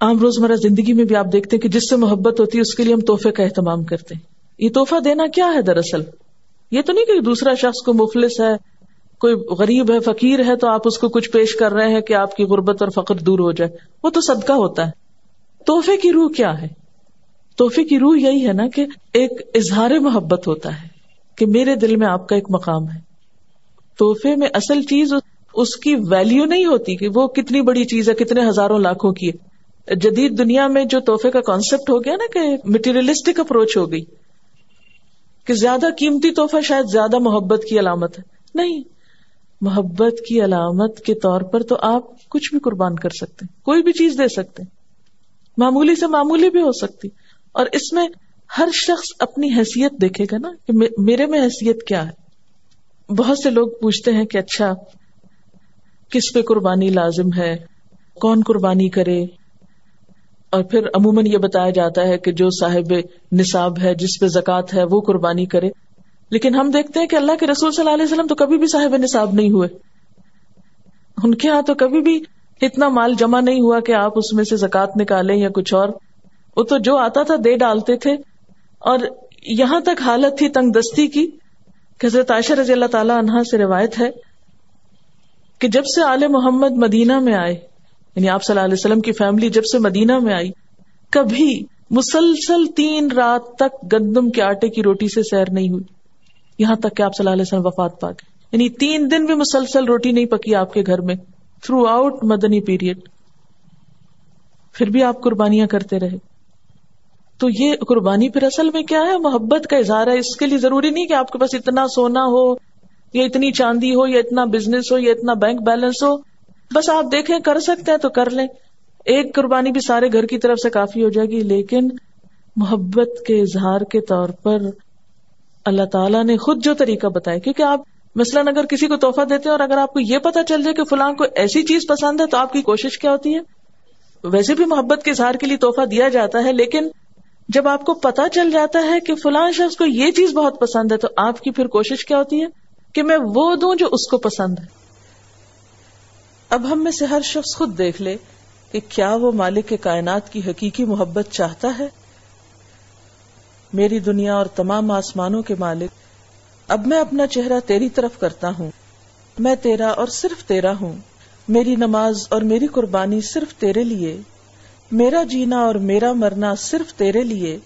عام روزمرہ زندگی میں بھی آپ دیکھتے ہیں کہ جس سے محبت ہوتی ہے، اس کے لیے ہم تحفے کا اہتمام کرتے ہیں۔ یہ تحفہ دینا کیا ہے دراصل؟ یہ تو نہیں کہ دوسرا شخص کو مفلس ہے، کوئی غریب ہے، فقیر ہے، تو آپ اس کو کچھ پیش کر رہے ہیں کہ آپ کی غربت اور فقر دور ہو جائے۔ وہ تو صدقہ ہوتا ہے۔ تحفے کی روح کیا ہے؟ تحفے کی روح یہی ہے نا کہ ایک اظہار محبت ہوتا ہے۔ کہ میرے دل میں آپ کا ایک مقام ہے۔ تحفے میں اصل چیز اس کی ویلو نہیں ہوتی کہ وہ کتنی بڑی چیز ہے، کتنے ہزاروں لاکھوں کی ہے۔ جدید دنیا میں جو تحفے کا کانسیپٹ ہو گیا نا کہ مٹیریلسٹک اپروچ ہو گئی کہ زیادہ قیمتی تحفہ شاید زیادہ محبت کی علامت ہے۔ نہیں، محبت کی علامت کے طور پر تو آپ کچھ بھی قربان کر سکتے کوئی بھی چیز دے سکتے معمولی سے معمولی بھی ہو سکتی۔ اور اس میں ہر شخص اپنی حیثیت دیکھے گا نا کہ میرے میں حیثیت کیا ہے۔ بہت سے لوگ پوچھتے ہیں کہ اچھا کس پہ قربانی لازم ہے؟ کون قربانی کرے؟ اور پھر عموماً یہ بتایا جاتا ہے کہ جو صاحب نصاب ہے، جس پہ زکات ہے، وہ قربانی کرے۔ لیکن ہم دیکھتے ہیں کہ اللہ کے رسول صلی اللہ علیہ وسلم تو کبھی بھی صاحب نصاب نہیں ہوئے۔ ان کے یہاں تو کبھی بھی اتنا مال جمع نہیں ہوا کہ آپ اس میں سے زکات نکالیں یا کچھ اور۔ وہ تو جو آتا تھا دے ڈالتے تھے۔ اور یہاں تک حالت تھی تنگ دستی کی کہ حضرت عائشہ رضی اللہ تعالیٰ عنہ سے روایت ہے کہ جب سے آل محمد مدینہ میں آئے یعنی آپ صلی اللہ علیہ وسلم کی فیملی جب سے مدینہ میں آئی، کبھی مسلسل تین رات تک گندم کے آٹے کی روٹی سے سیر نہیں ہوئی۔ یہاں تک کہ آپ صلی اللہ علیہ وسلم وفات پا گئے۔ یعنی تین دن بھی مسلسل روٹی نہیں پکی آپ کے گھر میں۔ تھرو آؤٹ مدنی پیریڈ پھر بھی آپ قربانیاں کرتے رہے۔ تو یہ قربانی پھر اصل میں کیا ہے؟ محبت کا اظہار ہے۔ اس کے لیے ضروری نہیں کہ آپ کے پاس اتنا سونا ہو، یا اتنی چاندی ہو، یا اتنا بزنس ہو، یا اتنا بینک بیلنس ہو۔ بس آپ دیکھیں، کر سکتے ہیں تو کر لیں۔ ایک قربانی بھی سارے گھر کی طرف سے کافی ہو جائے گی، لیکن محبت کے اظہار کے طور پر اللہ تعالیٰ نے خود جو طریقہ بتایا، کیونکہ آپ مثلاً اگر کسی کو تحفہ دیتے ہیں اور اگر آپ کو یہ پتا چل جائے کہ فلاں کو ایسی چیز پسند ہے، تو آپ کی کوشش کیا ہوتی ہے؟ ویسے بھی محبت کے اظہار کے لیے تحفہ دیا جاتا ہے، لیکن جب آپ کو پتا چل جاتا ہے کہ فلاں شخص کو یہ چیز بہت پسند ہے تو آپ کی پھر کوشش کیا ہوتی ہے کہ میں وہ دوں جو اس کو پسند ہے؟ اب ہم میں سے ہر شخص خود دیکھ لے کہ کیا وہ مالک کے کائنات کی حقیقی محبت چاہتا ہے؟ میری دنیا اور تمام آسمانوں کے مالک، اب میں اپنا چہرہ تیری طرف کرتا ہوں۔ میں تیرا اور صرف تیرا ہوں۔ میری نماز اور میری قربانی صرف تیرے لیے۔ میرا جینا اور میرا مرنا صرف تیرے لیے،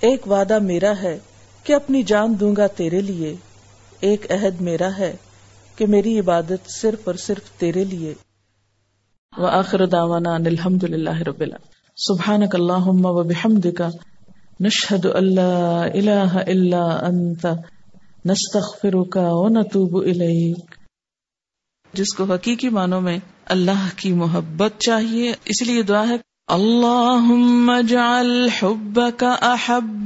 ایک وعدہ میرا ہے کہ اپنی جان دوں گا تیرے لیے، ایک عہد میرا ہے کہ میری عبادت صرف اور صرف تیرے لیے۔ وآخر دعوانا ان الحمد للہ رب اللہ سبحانك اللهم وبحمدك نشهد أن لا إله إلا أنت نستغفرك ونتوب إليك جس کو حقیقی معنوں میں اللہ کی محبت چاہیے اس لیے دعا ہے۔ اللهم اجعل حبك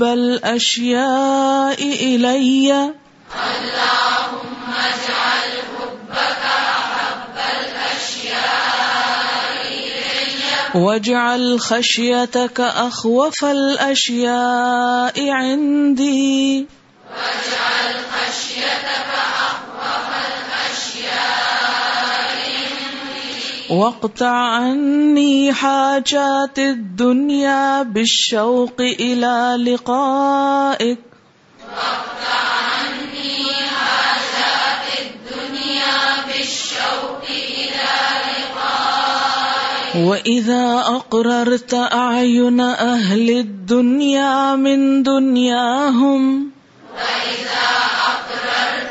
الأشياء إلي اللهم اجعل حبك واجعل خشيتك أخوف الأشياء عندي واجعل خشيتك أخوف عندي واقطع عني حاجات الدنيا بالشوق إلى لقائك واقطع عني حاجات الدنيا بالشوق إلى وَإِذَا أَقْرَرْتَ أَعْيُنَ أَهْلِ الدُّنْيَا مِن دُنْيَاهُمْ وَإِذَا أَقْرَرْتَ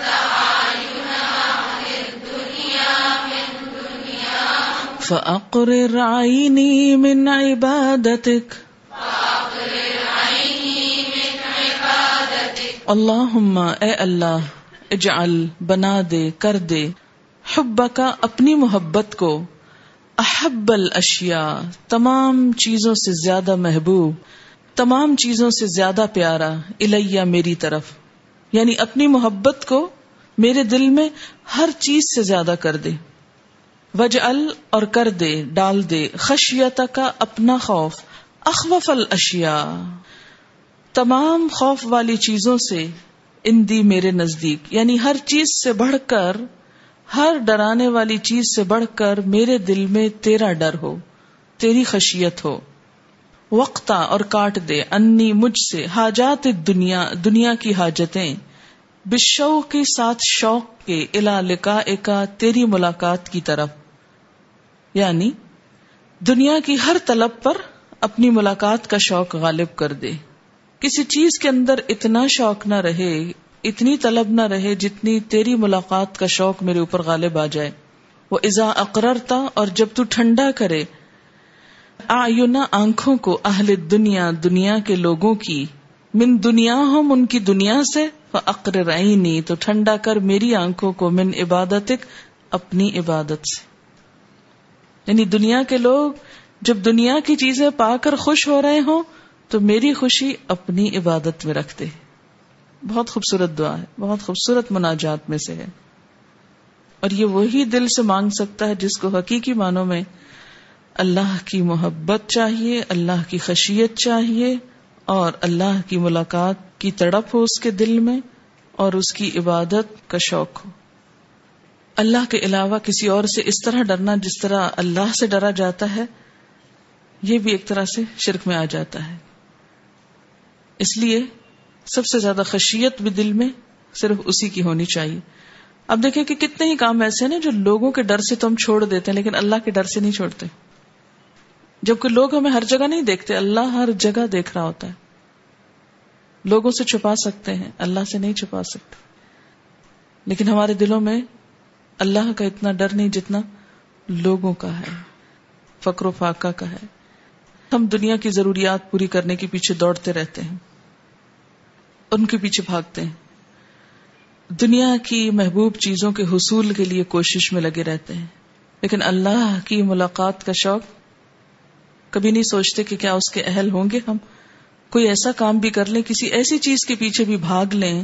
فَأَقْرِرْ عَيْنِي مِنْ عِبَادَتِكَ. فَأَقْرِرْ عَيْنِي مِنْ عِبَادَتِكَ اللہم اے اللہ، اجعل، بنا دے، کر دے حبکا اپنی محبت کو. احب الاشیاء، تمام چیزوں سے زیادہ محبوب، تمام چیزوں سے زیادہ پیارا الیہ میری طرف. یعنی اپنی محبت کو میرے دل میں ہر چیز سے زیادہ کر دے۔ وج ال اور کر دے، ڈال دے خشیت کا اپنا خوف، اخوف الاشیاء۔ تمام خوف والی چیزوں سے ان دی میرے نزدیک یعنی ہر چیز سے بڑھ کر، ہر ڈرانے والی چیز سے بڑھ کر میرے دل میں تیرا ڈر ہو، تیری خشیت ہو۔ وقتا اور کاٹ دے انی مجھ سے حاجات دنیا دنیا کی حاجتیں۔ بشو کے ساتھ شوق کے الا لکا تیری ملاقات کی طرف۔ یعنی دنیا کی ہر طلب پر اپنی ملاقات کا شوق غالب کر دے۔ کسی چیز کے اندر اتنا شوق نہ رہے، اتنی طلب نہ رہے جتنی تیری ملاقات کا شوق میرے اوپر غالب آ جائے۔ وہ ازا اقررتا اور جب تو ٹھنڈا کرے آیونا آنکھوں کو اہل دنیا دنیا کے لوگوں کی، من دنیا ہم ان کی دنیا سے اقر رئی تو ٹھنڈا کر میری آنکھوں کو من عبادت اپنی عبادت سے۔ یعنی دنیا کے لوگ جب دنیا کی چیزیں پا کر خوش ہو رہے ہوں تو میری خوشی اپنی عبادت میں رکھتے بہت خوبصورت دعا ہے، بہت خوبصورت مناجات میں سے ہے۔ اور یہ وہی دل سے مانگ سکتا ہے جس کو حقیقی معنوں میں اللہ کی محبت چاہیے، اللہ کی خشیت چاہیے اور اللہ کی ملاقات کی تڑپ ہو اس کے دل میں اور اس کی عبادت کا شوق ہو۔ اللہ کے علاوہ کسی اور سے اس طرح ڈرنا جس طرح اللہ سے ڈرا جاتا ہے، یہ بھی ایک طرح سے شرک میں آ جاتا ہے۔ اس لیے سب سے زیادہ خشیت بھی دل میں صرف اسی کی ہونی چاہیے۔ اب دیکھیں کہ کتنے ہی کام ایسے نا جو لوگوں کے ڈر سے تو ہم چھوڑ دیتے ہیں، لیکن اللہ کے ڈر سے نہیں چھوڑتے۔ جبکہ لوگ ہمیں ہر جگہ نہیں دیکھتے، اللہ ہر جگہ دیکھ رہا ہوتا ہے۔ لوگوں سے چھپا سکتے ہیں، اللہ سے نہیں چھپا سکتے۔ لیکن ہمارے دلوں میں اللہ کا اتنا ڈر نہیں جتنا لوگوں کا ہے فکر و فاقہ کا ہے۔ ہم دنیا کی ضروریات پوری کرنے کے پیچھے دوڑتے رہتے ہیں، ان کے پیچھے بھاگتے ہیں۔ دنیا کی محبوب چیزوں کے حصول کے لیے کوشش میں لگے رہتے ہیں، لیکن اللہ کی ملاقات کا شوق کبھی نہیں سوچتے کہ کیا اس کے اہل ہوں گے ہم۔ کوئی ایسا کام بھی کر لیں، کسی ایسی چیز کے پیچھے بھی بھاگ لیں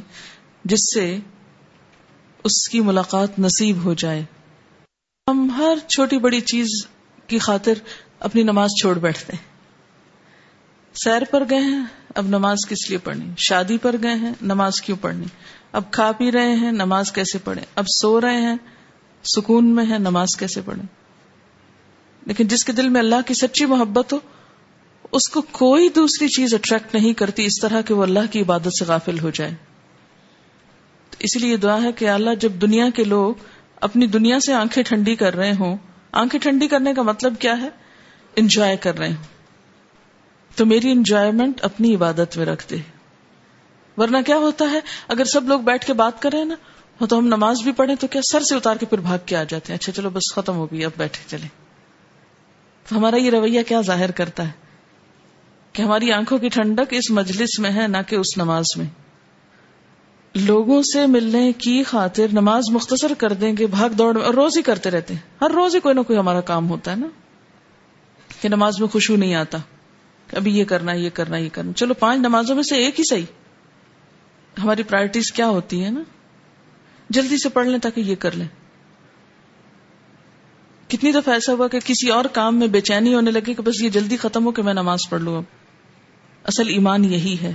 جس سے اس کی ملاقات نصیب ہو جائے۔ ہم ہر چھوٹی بڑی چیز کی خاطر اپنی نماز چھوڑ بیٹھتے ہیں۔ سیر پر گئے ہیں، اب نماز کس لیے پڑھنی؟ شادی پر گئے ہیں، نماز کیوں پڑھنی؟ اب کھا پی رہے ہیں، نماز کیسے پڑھیں؟ اب سو رہے ہیں، سکون میں ہے نماز کیسے پڑھیں؟ لیکن جس کے دل میں اللہ کی سچی محبت ہو، اس کو کوئی دوسری چیز اٹریکٹ نہیں کرتی اس طرح کہ وہ اللہ کی عبادت سے غافل ہو جائے۔ اس لیے دعا ہے کہ اللہ جب دنیا کے لوگ اپنی دنیا سے آنکھیں ٹھنڈی کر رہے ہوں، آنکھیں ٹھنڈی کرنے کا مطلب کیا ہے؟ انجوائے کر رہے ہوں۔ تو میری انجوائےمنٹ اپنی عبادت میں رکھ دے۔ ورنہ کیا ہوتا ہے؟ اگر سب لوگ بیٹھ کے بات کریں نا تو ہم نماز بھی پڑھیں تو کیا سر سے اتار کے پھر بھاگ کے آ جاتے ہیں؟ اچھا چلو بس ختم ہو گئی، اب بیٹھے چلے تو ہمارا یہ رویہ کیا ظاہر کرتا ہے؟ کہ ہماری آنکھوں کی ٹھنڈک اس مجلس میں ہے، نہ کہ اس نماز میں۔ لوگوں سے ملنے کی خاطر نماز مختصر کر دیں گے، بھاگ دوڑ اور روز ہی کرتے رہتے ہیں۔ ہر روز ہی کوئی نہ کوئی ہمارا کام ہوتا ہے نا۔ کہ نماز میں خوشبو نہیں آتا۔ ابھی یہ کرنا یہ کرنا یہ کرنا۔ چلو، پانچ نمازوں میں سے ایک ہی صحیح۔ ہماری پرائرٹیز کیا ہوتی ہے نا؟ جلدی سے پڑھ لیں تاکہ یہ کر لیں۔ کتنی دفعہ ایسا ہوا کہ کسی اور کام میں بے چینی ہونے لگی کہ بس یہ جلدی ختم ہو کہ میں نماز پڑھ لوں اب۔ اصل ایمان یہی ہے۔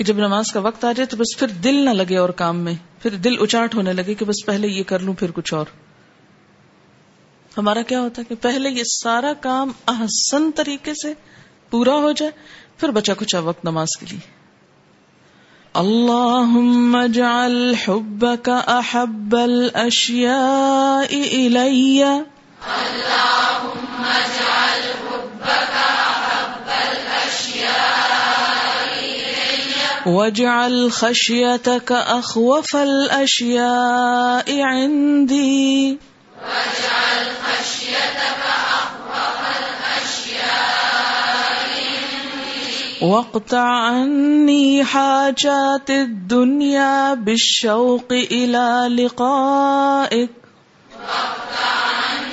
کہ جب نماز کا وقت آ جائے تو بس پھر دل نہ لگے اور کام میں، پھر دل اچاٹ ہونے لگے کہ بس پہلے یہ کر لوں، پھر کچھ اور۔ ہمارا کیا ہوتا ہے کہ پہلے یہ سارا کام احسن طریقے سے پورا ہو جائے، پھر بچا کچھ وقت نماز کے لیے۔ اللهم اجعل حبك احب الاشياء الي اللهم اجعل الي واجعل خشيتك اخوف الاشياء عندي. واجعل خشيتك واقطع عني حاجات الدنيا بالشوق إلى لقائك. واقطع عني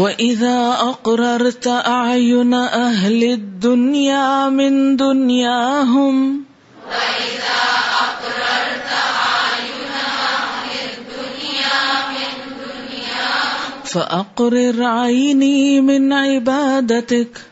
وإذا أقررت أعين أهل الدنيا من دنياهم دُنْيَاهُمْ فَأَقْرِرْ عَيْنِي مِنْ عِبَادَتِكَ